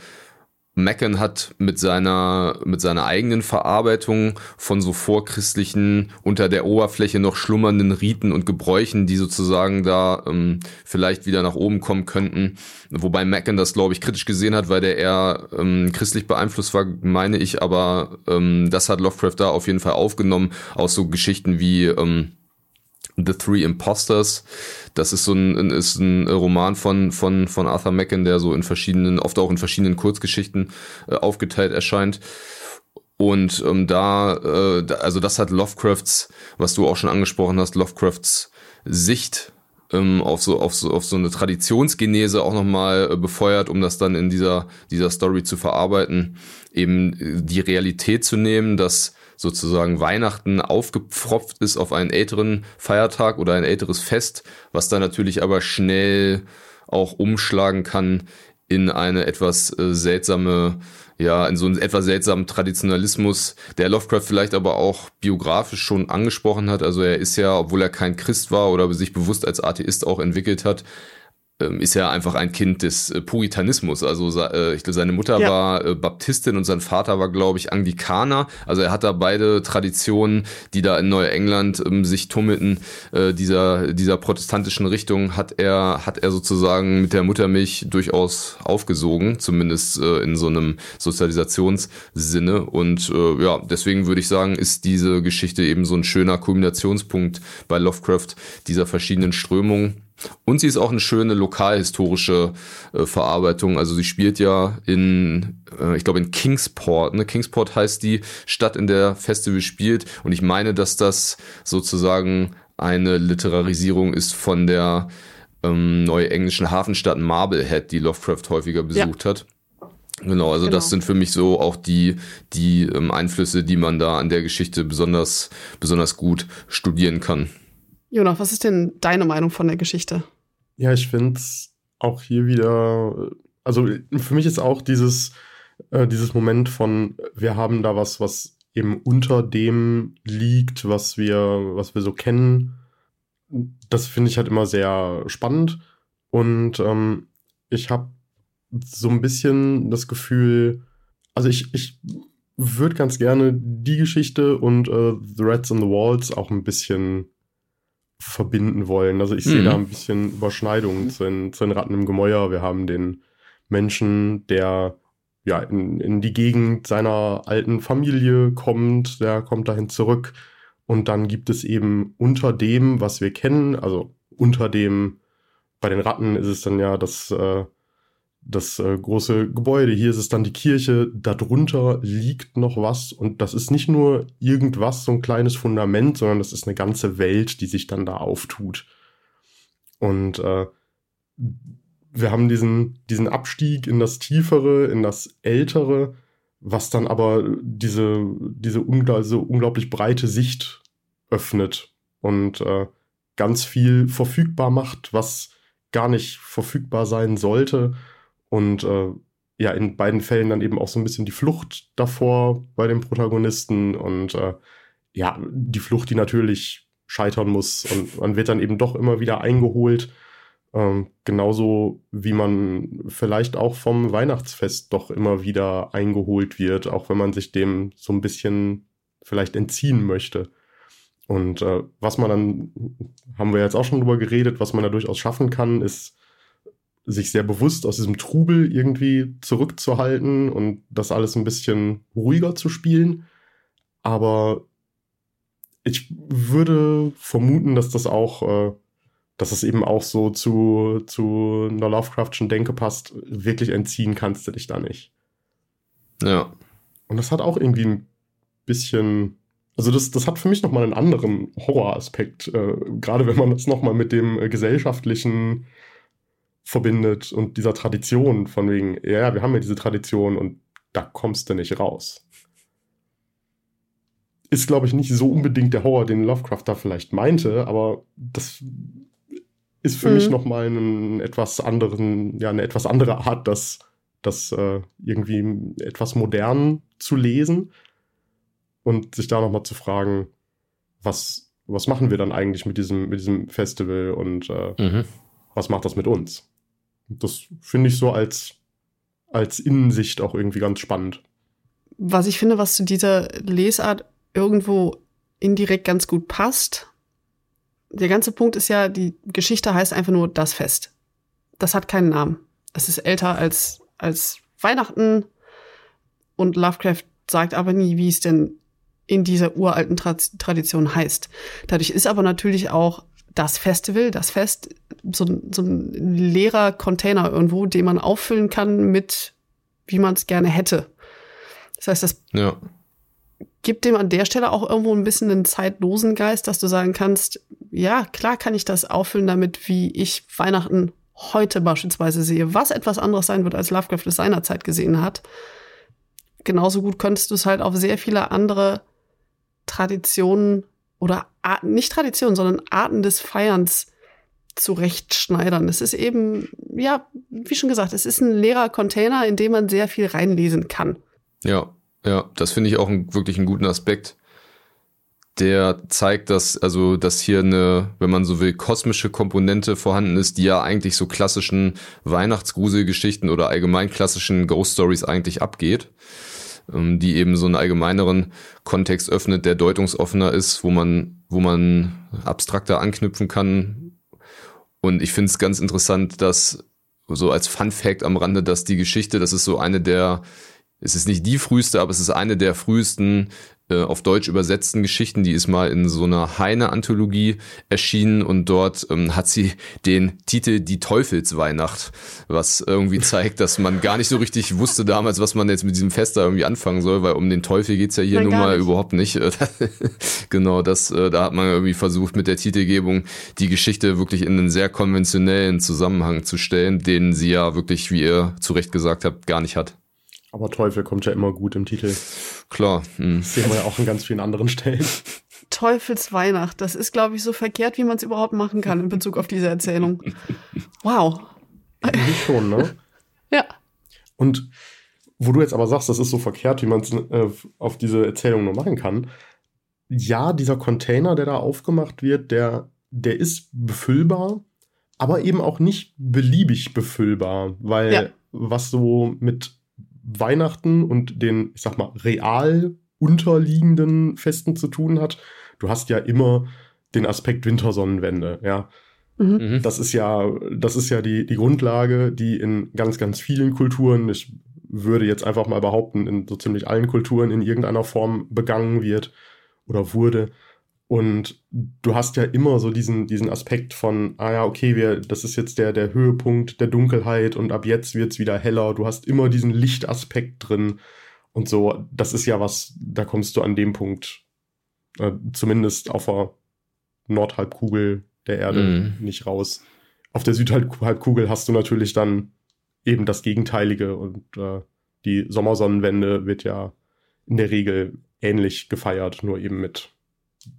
Macken hat mit seiner, mit seiner eigenen Verarbeitung von so vorchristlichen, unter der Oberfläche noch schlummernden Riten und Gebräuchen, die sozusagen da ähm, vielleicht wieder nach oben kommen könnten. Wobei Macken das, glaube ich, kritisch gesehen hat, weil der eher ähm, christlich beeinflusst war, meine ich, aber ähm, das hat Lovecraft da auf jeden Fall aufgenommen, aus so Geschichten wie ähm, The Three Imposters. Das ist so ein, ist ein Roman von, von, von Arthur Macken, der so in verschiedenen, oft auch in verschiedenen Kurzgeschichten äh, aufgeteilt erscheint. Und ähm, da, äh, also das hat Lovecrafts, was du auch schon angesprochen hast, Lovecrafts Sicht ähm, auf so auf so auf so eine Traditionsgenese auch nochmal äh, befeuert, um das dann in dieser dieser Story zu verarbeiten, eben äh, die Realität zu nehmen, dass sozusagen Weihnachten aufgepfropft ist auf einen älteren Feiertag oder ein älteres Fest, was dann natürlich aber schnell auch umschlagen kann in eine etwas äh, seltsame, ja, in so einen etwas seltsamen Traditionalismus, der Lovecraft vielleicht aber auch biografisch schon angesprochen hat. Also er ist ja, obwohl er kein Christ war oder sich bewusst als Atheist auch entwickelt hat, ist ja einfach ein Kind des äh, Puritanismus. Also äh, ich glaube, seine Mutter ja. war äh, Baptistin und sein Vater war, glaube ich, Anglikaner. Also er hat da beide Traditionen, die da in Neuengland ähm, sich tummelten, dieser, dieser protestantischen Richtung, hat er, hat er sozusagen mit der Muttermilch durchaus aufgesogen, zumindest in so einem Sozialisationssinne. Und ja, deswegen würde ich sagen, ist diese Geschichte eben so ein schöner Kulminationspunkt bei Lovecraft dieser verschiedenen Strömungen und sie ist auch eine schöne lokalhistorische äh, Verarbeitung. Also sie spielt ja in, äh, ich glaube in Kingsport. Ne? Kingsport heißt die Stadt, in der Festival spielt. Und ich meine, dass das sozusagen eine Literarisierung ist von der ähm, neuenglischen Hafenstadt Marblehead, die Lovecraft häufiger besucht ja. hat. Genau, also genau. das sind für mich so auch die, die ähm, Einflüsse, die man da an der Geschichte besonders, besonders gut studieren kann. Jonas, was ist denn deine Meinung von der Geschichte? Ja, ich finde es auch hier wieder, also für mich ist auch dieses, äh, dieses Moment von, wir haben da was, was eben unter dem liegt, was wir, was wir so kennen. Das finde ich halt immer sehr spannend. Und ähm, ich habe so ein bisschen das Gefühl, also ich, ich würde ganz gerne die Geschichte und äh, The Rats on the Walls auch ein bisschen verbinden wollen. Also ich mhm. sehe da ein bisschen Überschneidungen zu den, zu den Ratten im Gemäuer. Wir haben den Menschen, der ja in, in die Gegend seiner alten Familie kommt, der kommt dahin zurück. Und dann gibt es eben unter dem, was wir kennen, also unter dem, bei den Ratten ist es dann ja das äh, das äh, große Gebäude. Hier ist es dann die Kirche. Darunter liegt noch was. Und das ist nicht nur irgendwas, so ein kleines Fundament, sondern das ist eine ganze Welt, die sich dann da auftut. Und äh, wir haben diesen, diesen Abstieg in das Tiefere, in das Ältere, was dann aber diese, diese ungl so unglaublich breite Sicht öffnet und äh, ganz viel verfügbar macht, was gar nicht verfügbar sein sollte und äh, ja, in beiden Fällen dann eben auch so ein bisschen die Flucht davor bei dem Protagonisten und äh, ja, die Flucht, die natürlich scheitern muss und man wird dann eben doch immer wieder eingeholt. Ähm, genauso wie man vielleicht auch vom Weihnachtsfest doch immer wieder eingeholt wird, auch wenn man sich dem so ein bisschen vielleicht entziehen möchte. Und äh, was man dann, haben wir jetzt auch schon drüber geredet, was man da durchaus schaffen kann, ist sich sehr bewusst aus diesem Trubel irgendwie zurückzuhalten und das alles ein bisschen ruhiger zu spielen. Aber ich würde vermuten, dass das auch, äh, dass das eben auch so zu, zu einer Lovecraftschen Denke passt. Wirklich entziehen kannst du dich da nicht. Ja. Und das hat auch irgendwie ein bisschen, also das, das hat für mich nochmal einen anderen Horroraspekt, äh, gerade wenn man das nochmal mit dem äh, gesellschaftlichen verbindet und dieser Tradition von wegen, ja, wir haben ja diese Tradition und da kommst du nicht raus. ist, glaube ich, nicht so unbedingt der Horror, den Lovecraft da vielleicht meinte, aber das ist für mhm. mich nochmal einen etwas anderen, ja, eine etwas andere Art, das, das äh, irgendwie etwas modern zu lesen und sich da nochmal zu fragen, was, was machen wir dann eigentlich mit diesem, mit diesem Festival und äh, mhm. was macht das mit uns? Das finde ich so als, als Innensicht auch irgendwie ganz spannend. Was ich finde, was zu dieser Lesart irgendwo indirekt ganz gut passt, der ganze Punkt ist ja, die Geschichte heißt einfach nur das Fest. Das hat keinen Namen. Es ist älter als, als Weihnachten und Lovecraft sagt aber nie, wie es denn in dieser uralten Tra Tradition heißt. Dadurch ist aber natürlich auch das Festival, das Fest, so, so ein leerer Container irgendwo, den man auffüllen kann mit, wie man es gerne hätte. Das heißt, das ja gibt dem an der Stelle auch irgendwo ein bisschen einen zeitlosen Geist, dass du sagen kannst, ja, klar kann ich das auffüllen damit, wie ich Weihnachten heute beispielsweise sehe, was etwas anderes sein wird, als Lovecraft es seinerzeit gesehen hat. Genauso gut könntest du es halt auf sehr viele andere Traditionen oder Arten, nicht Traditionen, sondern Arten des Feierns zurechtschneidern. Es ist eben, ja, wie schon gesagt, es ist ein leerer Container, in dem man sehr viel reinlesen kann. Ja, ja, das finde ich auch einen, wirklich einen guten Aspekt. Der zeigt, dass, also, dass hier eine, wenn man so will, kosmische Komponente vorhanden ist, die ja eigentlich so klassischen Weihnachtsgruselgeschichten oder allgemein klassischen Ghost Stories eigentlich abgeht ähm, die eben so einen allgemeineren Kontext öffnet, der deutungsoffener ist, wo man, wo man abstrakter anknüpfen kann. Und ich finde es ganz interessant, dass so als Fun Fact am Rande, dass die Geschichte, das ist so eine der es ist nicht die früheste, aber es ist eine der frühesten äh, auf Deutsch übersetzten Geschichten. Die ist mal in so einer Heine-Anthologie erschienen und dort ähm, hat sie den Titel Die Teufelsweihnacht, was irgendwie zeigt, dass man gar nicht so richtig wusste damals, was man jetzt mit diesem Fest da irgendwie anfangen soll, weil um den Teufel geht's ja hier Nein, nun mal nicht. überhaupt nicht. genau, das, äh, da hat man irgendwie versucht, mit der Titelgebung die Geschichte wirklich in einen sehr konventionellen Zusammenhang zu stellen, den sie ja wirklich, wie ihr zu Recht gesagt habt, gar nicht hat. Aber Teufel kommt ja immer gut im Titel. Klar. Hm. Das sehen wir ja auch an ganz vielen anderen Stellen. Teufelsweihnacht, das ist, glaube ich, so verkehrt, wie man es überhaupt machen kann in Bezug auf diese Erzählung. Wow. Eigentlich schon, ne? ja. Und wo du jetzt aber sagst, das ist so verkehrt, wie man es äh, auf diese Erzählung nur machen kann. Ja, dieser Container, der da aufgemacht wird, der, der ist befüllbar, aber eben auch nicht beliebig befüllbar, weil ja. was so mit Weihnachten und den, ich sag mal, real unterliegenden Festen zu tun hat. Du hast ja immer den Aspekt Wintersonnenwende, ja. Mhm. mhm. Das ist ja, das ist ja die, die Grundlage, die in ganz, ganz vielen Kulturen, ich würde jetzt einfach mal behaupten, in so ziemlich allen Kulturen in irgendeiner Form begangen wird oder wurde. Und du hast ja immer so diesen, diesen Aspekt von, ah ja, okay, wir, das ist jetzt der, der Höhepunkt der Dunkelheit und ab jetzt wird's wieder heller. Du hast immer diesen Lichtaspekt drin und so. Das ist ja was, da kommst du an dem Punkt, äh, zumindest auf der Nordhalbkugel der Erde mm. nicht raus. Auf der Südhalbkugel hast du natürlich dann eben das Gegenteilige und äh, die Sommersonnenwende wird ja in der Regel ähnlich gefeiert, nur eben mit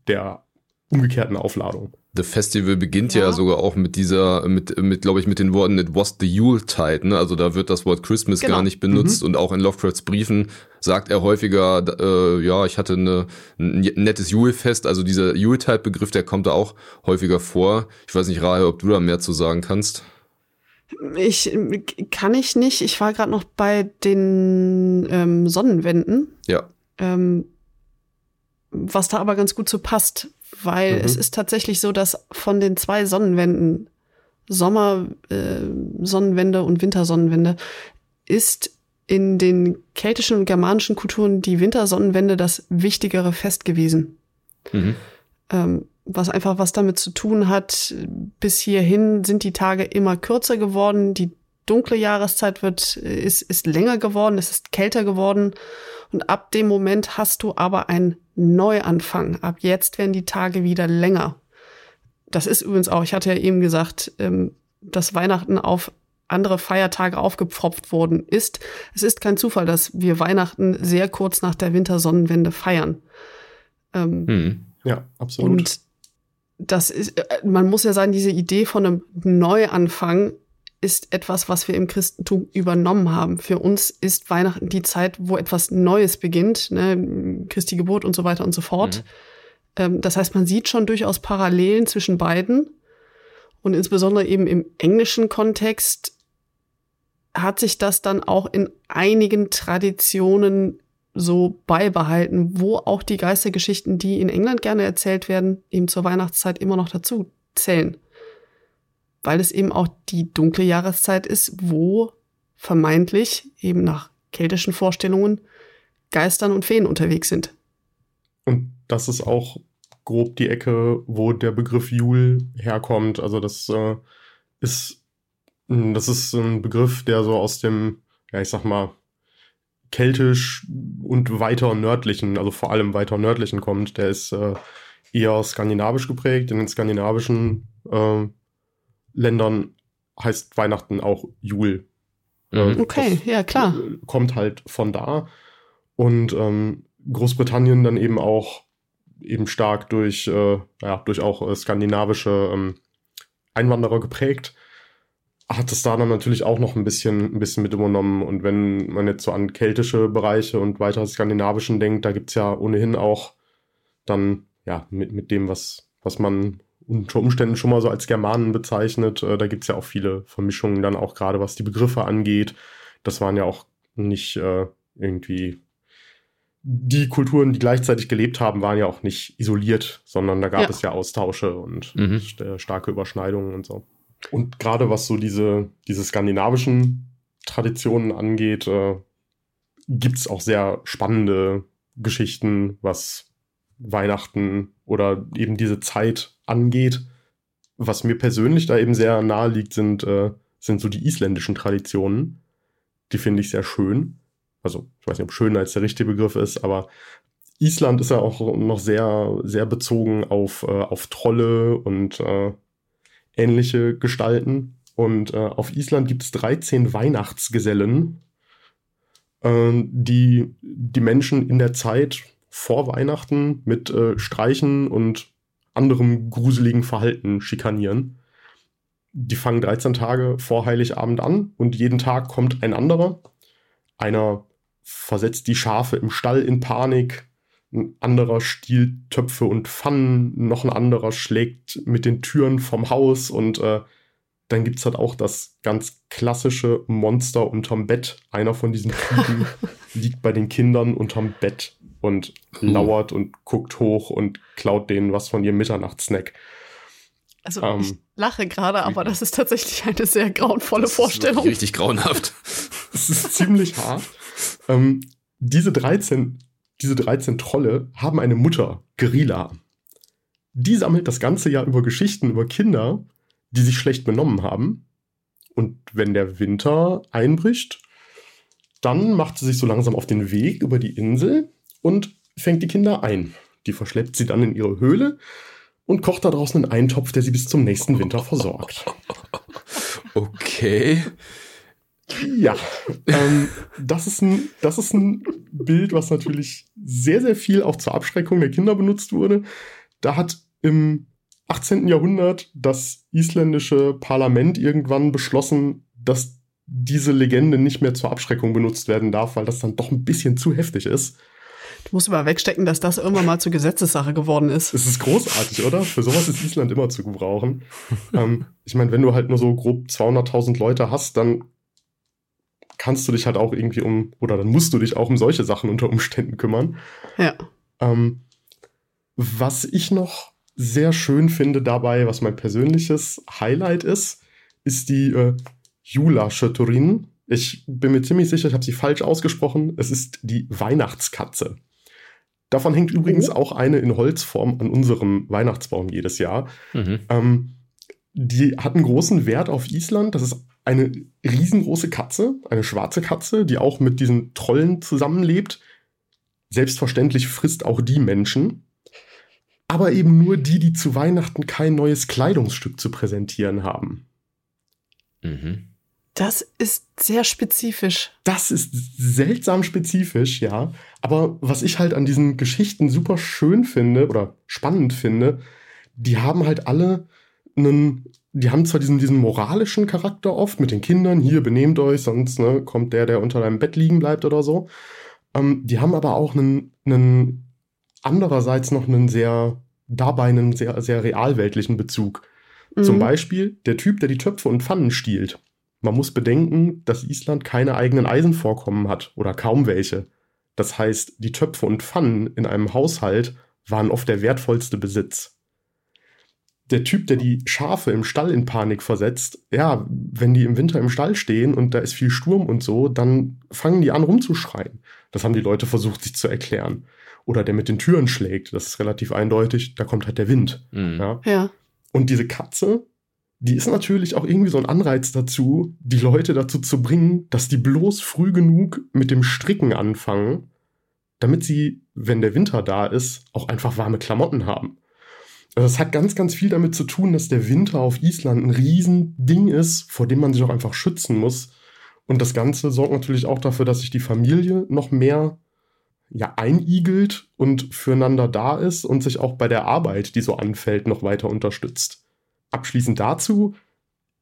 der umgekehrten Aufladung. The Festival beginnt ja. ja, sogar auch mit dieser, mit, mit glaube ich, mit den Worten It was the Yuletide, ne? Also da wird das Wort Christmas genau. gar nicht benutzt mhm. und auch in Lovecrafts Briefen sagt er häufiger, äh, ja, ich hatte eine, ein nettes Julefest, also dieser Yuletide-Begriff, der kommt da auch häufiger vor. Ich weiß nicht, Rahel, ob du da mehr zu sagen kannst. Ich kann ich nicht. Ich war gerade noch bei den ähm, Sonnenwänden. Ja. Ähm, was da aber ganz gut so passt, weil mhm. es ist tatsächlich so, dass von den zwei Sonnenwänden, Sommer äh, Sonnenwende und Wintersonnenwende, ist in den keltischen und germanischen Kulturen die Wintersonnenwende das wichtigere Fest gewesen. Mhm. Ähm, was einfach was damit zu tun hat, bis hierhin sind die Tage immer kürzer geworden, die dunkle Jahreszeit wird, ist, ist länger geworden, es ist kälter geworden. Und ab dem Moment hast du aber einen Neuanfang. Ab jetzt werden die Tage wieder länger. Das ist übrigens auch, ich hatte ja eben gesagt, ähm, dass Weihnachten auf andere Feiertage aufgepfropft worden ist. Es ist kein Zufall, dass wir Weihnachten sehr kurz nach der Wintersonnenwende feiern. Ähm, Mhm. Ja, absolut. Und das ist, äh, man muss ja sagen, diese Idee von einem Neuanfang ist etwas, was wir im Christentum übernommen haben. Für uns ist Weihnachten die Zeit, wo etwas Neues beginnt, ne? Christi Geburt und so weiter und so fort. Ähm, das heißt, man sieht schon durchaus Parallelen zwischen beiden. Und insbesondere eben im englischen Kontext hat sich das dann auch in einigen Traditionen so beibehalten, wo auch die Geistergeschichten, die in England gerne erzählt werden, eben zur Weihnachtszeit immer noch dazu zählen. Weil es eben auch die dunkle Jahreszeit ist, wo vermeintlich eben nach keltischen Vorstellungen Geistern und Feen unterwegs sind. Und das ist auch grob die Ecke, wo der Begriff Jul herkommt. Also das äh, ist das ist ein Begriff, der so aus dem, ja ich sag mal, keltisch und weiter nördlichen, also vor allem weiter nördlichen kommt. Der ist äh, eher skandinavisch geprägt. In den skandinavischen äh, Ländern heißt Weihnachten auch Jul. Mhm. Okay, ja, klar. Kommt halt von da. Und ähm, Großbritannien dann eben auch eben stark durch, äh, ja, durch auch äh, skandinavische ähm, Einwanderer geprägt. Hat es da dann natürlich auch noch ein bisschen, ein bisschen mit übernommen. Und wenn man jetzt so an keltische Bereiche und weitere skandinavischen denkt, da gibt's ja ohnehin auch dann, ja, mit, mit dem, was, was man unter Umständen schon mal so als Germanen bezeichnet, äh, da gibt's ja auch viele Vermischungen dann auch gerade, was die Begriffe angeht. Das waren ja auch nicht äh, irgendwie die Kulturen, die gleichzeitig gelebt haben, waren ja auch nicht isoliert, sondern da gab Ja. es ja Austausche und Mhm. st starke Überschneidungen und so. Und gerade was so diese, diese skandinavischen Traditionen angeht, äh, gibt's auch sehr spannende Geschichten, was Weihnachten oder eben diese Zeit angeht. Was mir persönlich da eben sehr nahe liegt, sind, äh, sind so die isländischen Traditionen. Die finde ich sehr schön. Also, ich weiß nicht, ob schön als der richtige Begriff ist, aber Island ist ja auch noch sehr, sehr bezogen auf, äh, auf Trolle und äh, ähnliche Gestalten. Und äh, auf Island gibt es 13 Weihnachtsgesellen, äh, die die Menschen in der Zeit vor Weihnachten mit äh, Streichen und anderem gruseligen Verhalten schikanieren. Die fangen 13 Tage vor Heiligabend an und jeden Tag kommt ein anderer. Einer versetzt die Schafe im Stall in Panik, ein anderer stiehlt Töpfe und Pfannen, noch ein anderer schlägt mit den Türen vom Haus und äh, dann gibt's halt auch das ganz klassische Monster unterm Bett. Einer von diesen Typen liegt bei den Kindern unterm Bett und Puh. lauert und guckt hoch und klaut denen was von ihrem Mitternachtssnack. Also Ähm. ich lache gerade, aber das ist tatsächlich eine sehr grauenvolle Das ist wirklich Vorstellung. Richtig grauenhaft. Es ist ziemlich hart. Ähm, diese 13, diese 13 Trolle haben eine Mutter, Gerila. Die sammelt das ganze Jahr über Geschichten über Kinder, die sich schlecht benommen haben. Und wenn der Winter einbricht, dann macht sie sich so langsam auf den Weg über die Insel und fängt die Kinder ein. Die verschleppt sie dann in ihre Höhle und kocht da draußen einen Eintopf, der sie bis zum nächsten Winter versorgt. Okay. Ja, ähm, das, ist ein, das ist ein Bild, was natürlich sehr, sehr viel auch zur Abschreckung der Kinder benutzt wurde. Da hat im 18. Jahrhundert das isländische Parlament irgendwann beschlossen, dass diese Legende nicht mehr zur Abschreckung benutzt werden darf, weil das dann doch ein bisschen zu heftig ist. Du musst aber wegstecken, dass das irgendwann mal zur Gesetzessache geworden ist. Es ist großartig, oder? Für sowas ist Island immer zu gebrauchen. ähm, ich meine, wenn du halt nur so grob 200.000 Leute hast, dann kannst du dich halt auch irgendwie um, oder dann musst du dich auch um solche Sachen unter Umständen kümmern. Ja. Ähm, was ich noch sehr schön finde dabei, was mein persönliches Highlight ist, ist die äh, Jula Schöturin. Ich bin mir ziemlich sicher, ich habe sie falsch ausgesprochen. Es ist die Weihnachtskatze. Davon hängt übrigens auch eine in Holzform an unserem Weihnachtsbaum jedes Jahr. Mhm. Ähm, die hat einen großen Wert auf Island. Das ist eine riesengroße Katze, eine schwarze Katze, die auch mit diesen Trollen zusammenlebt. Selbstverständlich frisst auch die Menschen. Aber eben nur die, die zu Weihnachten kein neues Kleidungsstück zu präsentieren haben. Mhm. Das ist sehr spezifisch. Das ist seltsam spezifisch, ja. Aber was ich halt an diesen Geschichten super schön finde oder spannend finde, die haben halt alle einen, die haben zwar diesen, diesen moralischen Charakter oft mit den Kindern, hier benehmt euch, sonst ne, kommt der, der unter deinem Bett liegen bleibt oder so. Ähm, die haben aber auch einen, einen andererseits noch einen sehr, dabei einen sehr, sehr realweltlichen Bezug. Mhm. Zum Beispiel der Typ, der die Töpfe und Pfannen stiehlt. Man muss bedenken, dass Island keine eigenen Eisenvorkommen hat oder kaum welche. Das heißt, die Töpfe und Pfannen in einem Haushalt waren oft der wertvollste Besitz. Der Typ, der die Schafe im Stall in Panik versetzt, ja, wenn die im Winter im Stall stehen und da ist viel Sturm und so, dann fangen die an rumzuschreien. Das haben die Leute versucht, sich zu erklären. Oder der mit den Türen schlägt, das ist relativ eindeutig, da kommt halt der Wind. Mhm. Ja. ja. Und diese Katze, die ist natürlich auch irgendwie so ein Anreiz dazu, die Leute dazu zu bringen, dass die bloß früh genug mit dem Stricken anfangen, damit sie, wenn der Winter da ist, auch einfach warme Klamotten haben. Also es hat ganz, ganz viel damit zu tun, dass der Winter auf Island ein Riesending ist, vor dem man sich auch einfach schützen muss. Und das Ganze sorgt natürlich auch dafür, dass sich die Familie noch mehr ja, einigelt und füreinander da ist und sich auch bei der Arbeit, die so anfällt, noch weiter unterstützt. Abschließend dazu,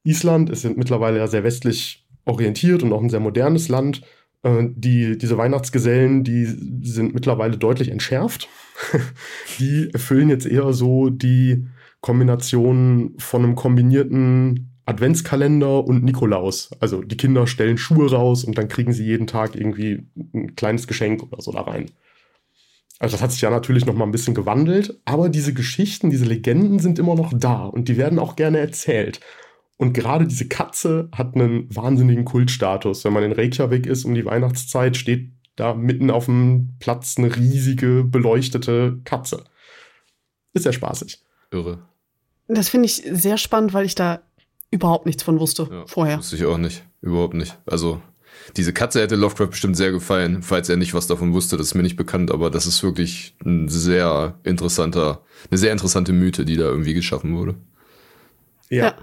Island ist mittlerweile ja sehr westlich orientiert und auch ein sehr modernes Land. Äh, die, diese Weihnachtsgesellen, die sind mittlerweile deutlich entschärft. die erfüllen jetzt eher so die Kombination von einem kombinierten Adventskalender und Nikolaus. Also die Kinder stellen Schuhe raus und dann kriegen sie jeden Tag irgendwie ein kleines Geschenk oder so da rein. Also das hat sich ja natürlich noch mal ein bisschen gewandelt, aber diese Geschichten, diese Legenden sind immer noch da und die werden auch gerne erzählt. Und gerade diese Katze hat einen wahnsinnigen Kultstatus. Wenn man in Reykjavik ist um die Weihnachtszeit, steht da mitten auf dem Platz eine riesige beleuchtete Katze. Ist sehr spaßig. Irre. Das finde ich sehr spannend, weil ich da überhaupt nichts von wusste ja, vorher. Wusste ich auch nicht. Überhaupt nicht. Also diese Katze hätte Lovecraft bestimmt sehr gefallen, falls er nicht was davon wusste, das ist mir nicht bekannt, aber das ist wirklich ein sehr interessanter, eine sehr interessante Mythe, die da irgendwie geschaffen wurde. Ja. ja.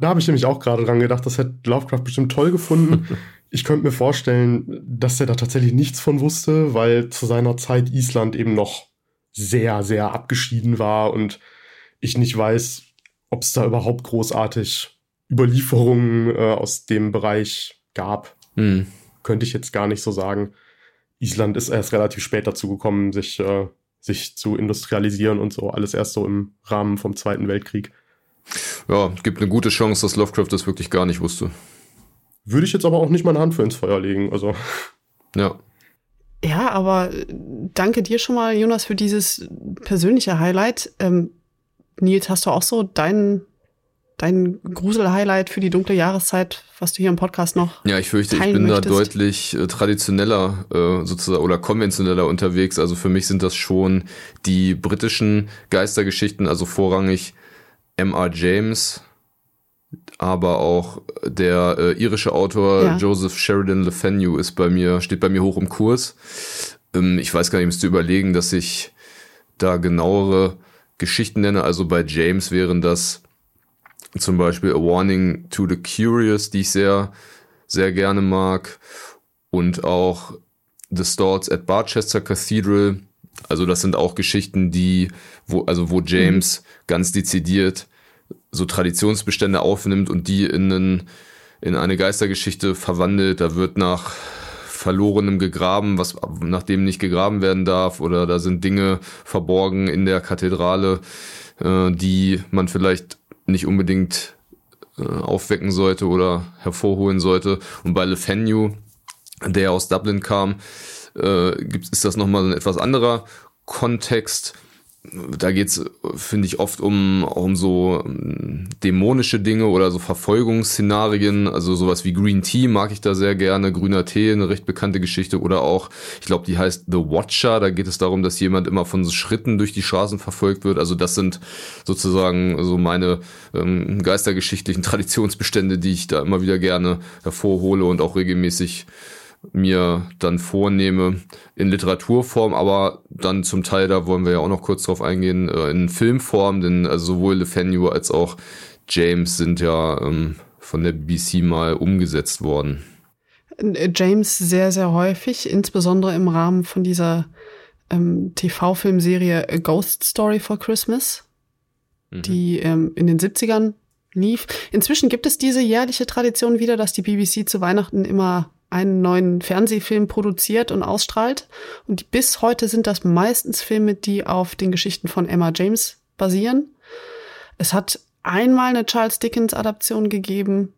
Da habe ich nämlich auch gerade dran gedacht, das hätte Lovecraft bestimmt toll gefunden. ich könnte mir vorstellen, dass er da tatsächlich nichts von wusste, weil zu seiner Zeit Island eben noch sehr, sehr abgeschieden war und ich nicht weiß, ob es da überhaupt großartig Überlieferungen äh, aus dem Bereich gab. Mhm. Könnte ich jetzt gar nicht so sagen. Island ist erst relativ spät dazu gekommen, sich, äh, sich zu industrialisieren und so. Alles erst so im Rahmen vom Zweiten Weltkrieg. Ja, gibt eine gute Chance, dass Lovecraft das wirklich gar nicht wusste. Würde ich jetzt aber auch nicht meine Hand für ins Feuer legen. Also. Ja. Ja, aber äh, danke dir schon mal, Jonas, für dieses persönliche Highlight. Ähm, Nils, hast du auch so deinen dein Grusel-Highlight für die dunkle Jahreszeit, was du hier im Podcast noch. Ja, ich fürchte, ich bin möchtest? da deutlich äh, traditioneller äh, sozusagen oder konventioneller unterwegs. Also für mich sind das schon die britischen Geistergeschichten, also vorrangig M.R. James, aber auch der äh, irische Autor ja. Joseph Sheridan Le Fanu ist bei mir, steht bei mir hoch im Kurs. Ähm, ich weiß gar nicht, müsste überlegen, dass ich da genauere Geschichten nenne. Also bei James wären das zum Beispiel A Warning to the Curious, die ich sehr, sehr gerne mag. Und auch The Stalls at Barchester Cathedral. Also das sind auch Geschichten, die, wo, also wo James mhm. ganz dezidiert so Traditionsbestände aufnimmt und die in, einen, in eine Geistergeschichte verwandelt. Da wird nach verlorenem gegraben, was nach dem nicht gegraben werden darf, oder da sind Dinge verborgen in der Kathedrale, äh, die man vielleicht nicht unbedingt äh, aufwecken sollte oder hervorholen sollte. Und bei LeFanu, der aus Dublin kam, äh, gibt, ist das nochmal ein etwas anderer Kontext da geht's, finde ich, oft um, um so ähm, dämonische Dinge oder so Verfolgungsszenarien. Also sowas wie Green Tea mag ich da sehr gerne. Grüner Tee, eine recht bekannte Geschichte. Oder auch, ich glaube, die heißt The Watcher. Da geht es darum, dass jemand immer von so Schritten durch die Straßen verfolgt wird. Also das sind sozusagen so meine ähm, geistergeschichtlichen Traditionsbestände, die ich da immer wieder gerne hervorhole und auch regelmäßig mir dann vornehme in Literaturform, aber dann zum Teil, da wollen wir ja auch noch kurz drauf eingehen, äh, in Filmform, denn also sowohl Le Fanu als auch James sind ja ähm, von der BBC mal umgesetzt worden. Äh, James sehr, sehr häufig, insbesondere im Rahmen von dieser ähm, TV-Filmserie A Ghost Story for Christmas, mhm. die ähm, in den 70ern lief. Inzwischen gibt es diese jährliche Tradition wieder, dass die BBC zu Weihnachten immer einen neuen Fernsehfilm produziert und ausstrahlt. Und bis heute sind das meistens Filme, die auf den Geschichten von Emma James basieren. Es hat einmal eine Charles Dickens Adaption gegeben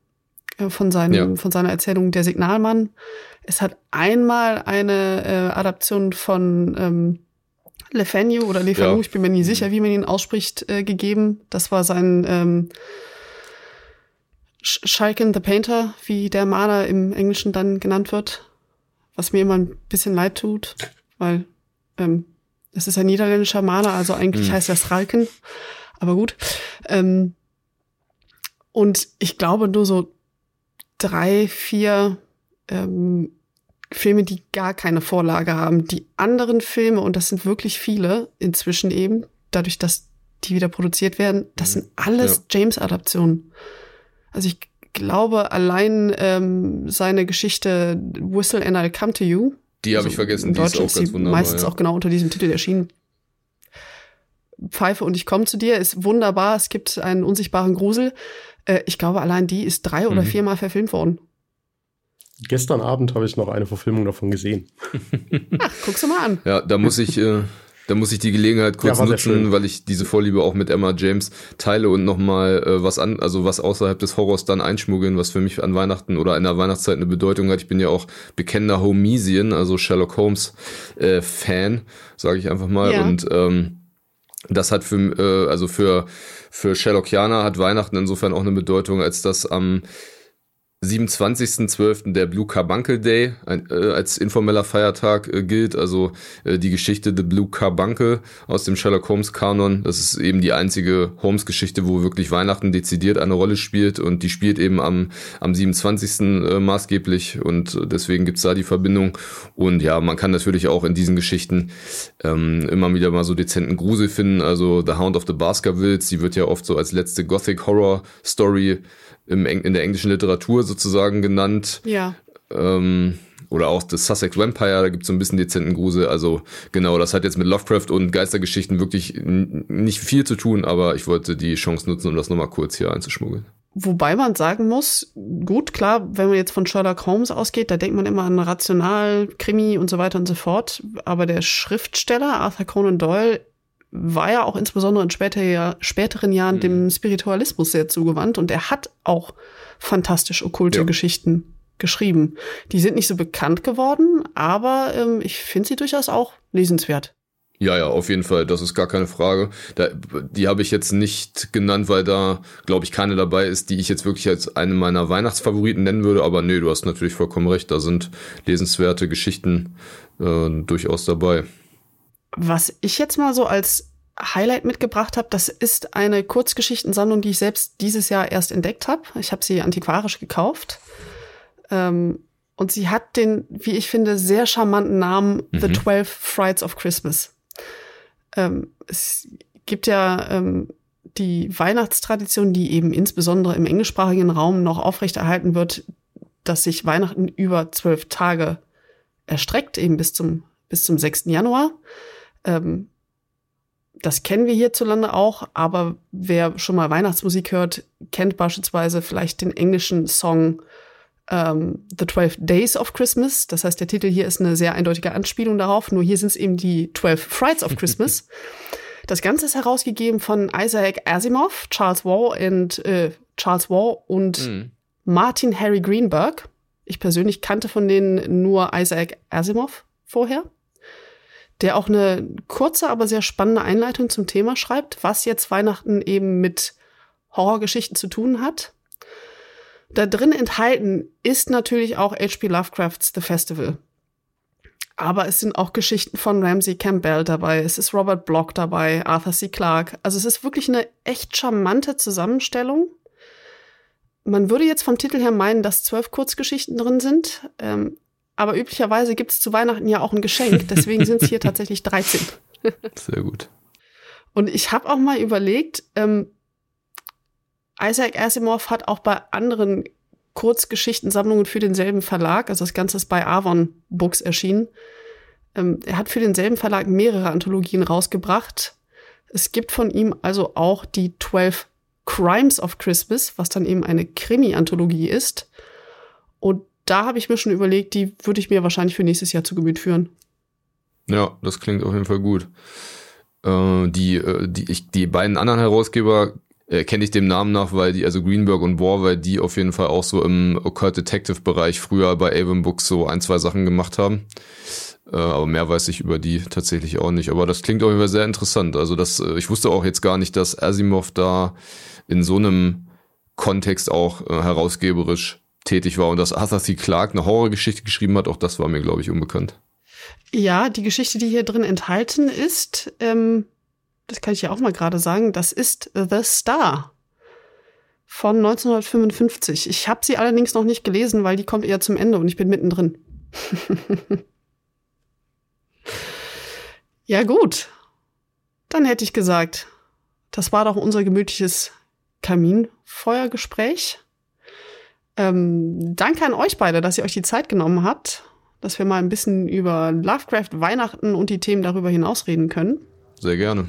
äh, von, seinem, ja. von seiner Erzählung Der Signalmann. Es hat einmal eine äh, Adaption von ähm, Le Fanu oder Le Fanu, ja. ich bin mir nie sicher, wie man ihn ausspricht, äh, gegeben. Das war sein ähm, Schalken the Painter, wie der Maler im Englischen dann genannt wird. Was mir immer ein bisschen leid tut, weil ähm, es ist ein niederländischer Maler, also eigentlich hm. heißt er Schalken. Aber gut. Ähm, und ich glaube, nur so drei, vier ähm, Filme, die gar keine Vorlage haben. Die anderen Filme, und das sind wirklich viele inzwischen eben, dadurch, dass die wieder produziert werden, das sind alles ja. James-Adaptionen. Also ich glaube, allein ähm, seine Geschichte Whistle and I'll Come to You. Die habe also ich vergessen, die ist auch ganz wunderbar. Meistens ja. auch genau unter diesem Titel erschienen. Pfeife und ich komme zu dir ist wunderbar. Es gibt einen unsichtbaren Grusel. Äh, ich glaube, allein die ist drei oder mhm. viermal verfilmt worden. Gestern Abend habe ich noch eine Verfilmung davon gesehen. Ach, guck's mal an. Ja, da muss ich, äh, da muss ich die Gelegenheit kurz ja, nutzen, weil ich diese Vorliebe auch mit Emma James teile und nochmal äh, was an, also was außerhalb des Horrors dann einschmuggeln, was für mich an Weihnachten oder in der Weihnachtszeit eine Bedeutung hat. Ich bin ja auch bekennender Homesian, also Sherlock Holmes äh, Fan, sage ich einfach mal. Ja. Und ähm, das hat für, äh, also für, für Sherlockianer hat Weihnachten insofern auch eine Bedeutung, als dass am 27.12. der Blue Carbuncle Day äh, als informeller Feiertag äh, gilt. Also äh, die Geschichte The Blue Carbuncle aus dem Sherlock Holmes Kanon. Das ist eben die einzige Holmes-Geschichte, wo wirklich Weihnachten dezidiert eine Rolle spielt und die spielt eben am, am 27. Äh, maßgeblich und deswegen gibt's da die Verbindung. Und ja, man kann natürlich auch in diesen Geschichten ähm, immer wieder mal so dezenten Grusel finden. Also The Hound of the Baskervilles, die wird ja oft so als letzte Gothic Horror Story im, in der englischen Literatur sozusagen genannt. Ja. Ähm, oder auch das Sussex Vampire, da gibt es so ein bisschen dezenten Grusel. Also genau, das hat jetzt mit Lovecraft und Geistergeschichten wirklich nicht viel zu tun, aber ich wollte die Chance nutzen, um das nochmal kurz hier einzuschmuggeln. Wobei man sagen muss, gut, klar, wenn man jetzt von Sherlock Holmes ausgeht, da denkt man immer an Rational, Krimi und so weiter und so fort. Aber der Schriftsteller Arthur Conan Doyle war ja auch insbesondere in später, späteren Jahren mhm. dem Spiritualismus sehr zugewandt und er hat auch fantastisch okkulte ja. Geschichten geschrieben. Die sind nicht so bekannt geworden, aber ähm, ich finde sie durchaus auch lesenswert. Ja, ja, auf jeden Fall, das ist gar keine Frage. Da, die habe ich jetzt nicht genannt, weil da, glaube ich, keine dabei ist, die ich jetzt wirklich als eine meiner Weihnachtsfavoriten nennen würde. Aber nee, du hast natürlich vollkommen recht, da sind lesenswerte Geschichten äh, durchaus dabei. Was ich jetzt mal so als Highlight mitgebracht habe, das ist eine Kurzgeschichtensammlung, die ich selbst dieses Jahr erst entdeckt habe. Ich habe sie antiquarisch gekauft. Ähm, und sie hat den, wie ich finde, sehr charmanten Namen mhm. The Twelve Frights of Christmas. Ähm, es gibt ja ähm, die Weihnachtstradition, die eben insbesondere im englischsprachigen Raum noch aufrechterhalten wird, dass sich Weihnachten über zwölf Tage erstreckt, eben bis zum, bis zum 6. Januar. Ähm, das kennen wir hierzulande auch, aber wer schon mal Weihnachtsmusik hört, kennt beispielsweise vielleicht den englischen Song ähm, The Twelve Days of Christmas. Das heißt, der Titel hier ist eine sehr eindeutige Anspielung darauf, nur hier sind es eben die Twelve Frights of Christmas. das Ganze ist herausgegeben von Isaac Asimov, Charles Waugh und äh, Charles Waugh und mm. Martin Harry Greenberg. Ich persönlich kannte von denen nur Isaac Asimov vorher der auch eine kurze, aber sehr spannende Einleitung zum Thema schreibt, was jetzt Weihnachten eben mit Horrorgeschichten zu tun hat. Da drin enthalten ist natürlich auch H.P. Lovecrafts The Festival. Aber es sind auch Geschichten von Ramsey Campbell dabei, es ist Robert Block dabei, Arthur C. Clarke. Also es ist wirklich eine echt charmante Zusammenstellung. Man würde jetzt vom Titel her meinen, dass zwölf Kurzgeschichten drin sind. Ähm, aber üblicherweise gibt es zu Weihnachten ja auch ein Geschenk. Deswegen sind es hier tatsächlich 13. Sehr gut. Und ich habe auch mal überlegt, ähm, Isaac Asimov hat auch bei anderen Kurzgeschichtensammlungen für denselben Verlag, also das Ganze ist bei Avon Books erschienen. Ähm, er hat für denselben Verlag mehrere Anthologien rausgebracht. Es gibt von ihm also auch die 12 Crimes of Christmas, was dann eben eine Krimi-Anthologie ist. Und da habe ich mir schon überlegt, die würde ich mir wahrscheinlich für nächstes Jahr zu Gemüt führen. Ja, das klingt auf jeden Fall gut. Äh, die, äh, die, ich, die beiden anderen Herausgeber äh, kenne ich dem Namen nach, weil die, also Greenberg und War, weil die auf jeden Fall auch so im Occult Detective Bereich früher bei Avon Books so ein, zwei Sachen gemacht haben. Äh, aber mehr weiß ich über die tatsächlich auch nicht. Aber das klingt auf jeden Fall sehr interessant. Also das, äh, ich wusste auch jetzt gar nicht, dass Asimov da in so einem Kontext auch äh, herausgeberisch tätig war und dass Arthur C. Clarke eine Horrorgeschichte geschrieben hat, auch das war mir, glaube ich, unbekannt. Ja, die Geschichte, die hier drin enthalten ist, ähm, das kann ich ja auch mal gerade sagen, das ist The Star von 1955. Ich habe sie allerdings noch nicht gelesen, weil die kommt eher zum Ende und ich bin mittendrin. ja gut, dann hätte ich gesagt, das war doch unser gemütliches Kaminfeuergespräch. Ähm, danke an euch beide, dass ihr euch die Zeit genommen habt, dass wir mal ein bisschen über Lovecraft, Weihnachten und die Themen darüber hinaus reden können. Sehr gerne.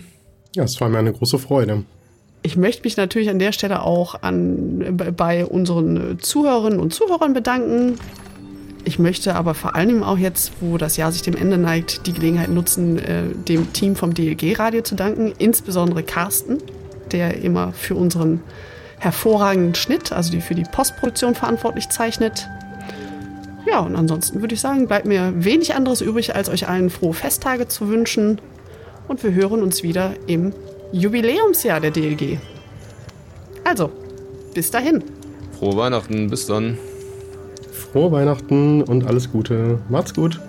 Ja, es war mir eine große Freude. Ich möchte mich natürlich an der Stelle auch an, bei unseren Zuhörerinnen und Zuhörern bedanken. Ich möchte aber vor allem auch jetzt, wo das Jahr sich dem Ende neigt, die Gelegenheit nutzen, äh, dem Team vom DLG-Radio zu danken, insbesondere Carsten, der immer für unseren hervorragenden Schnitt, also die für die Postproduktion verantwortlich zeichnet. Ja, und ansonsten würde ich sagen, bleibt mir wenig anderes übrig, als euch allen frohe Festtage zu wünschen. Und wir hören uns wieder im Jubiläumsjahr der DLG. Also, bis dahin. Frohe Weihnachten, bis dann. Frohe Weihnachten und alles Gute. Macht's gut.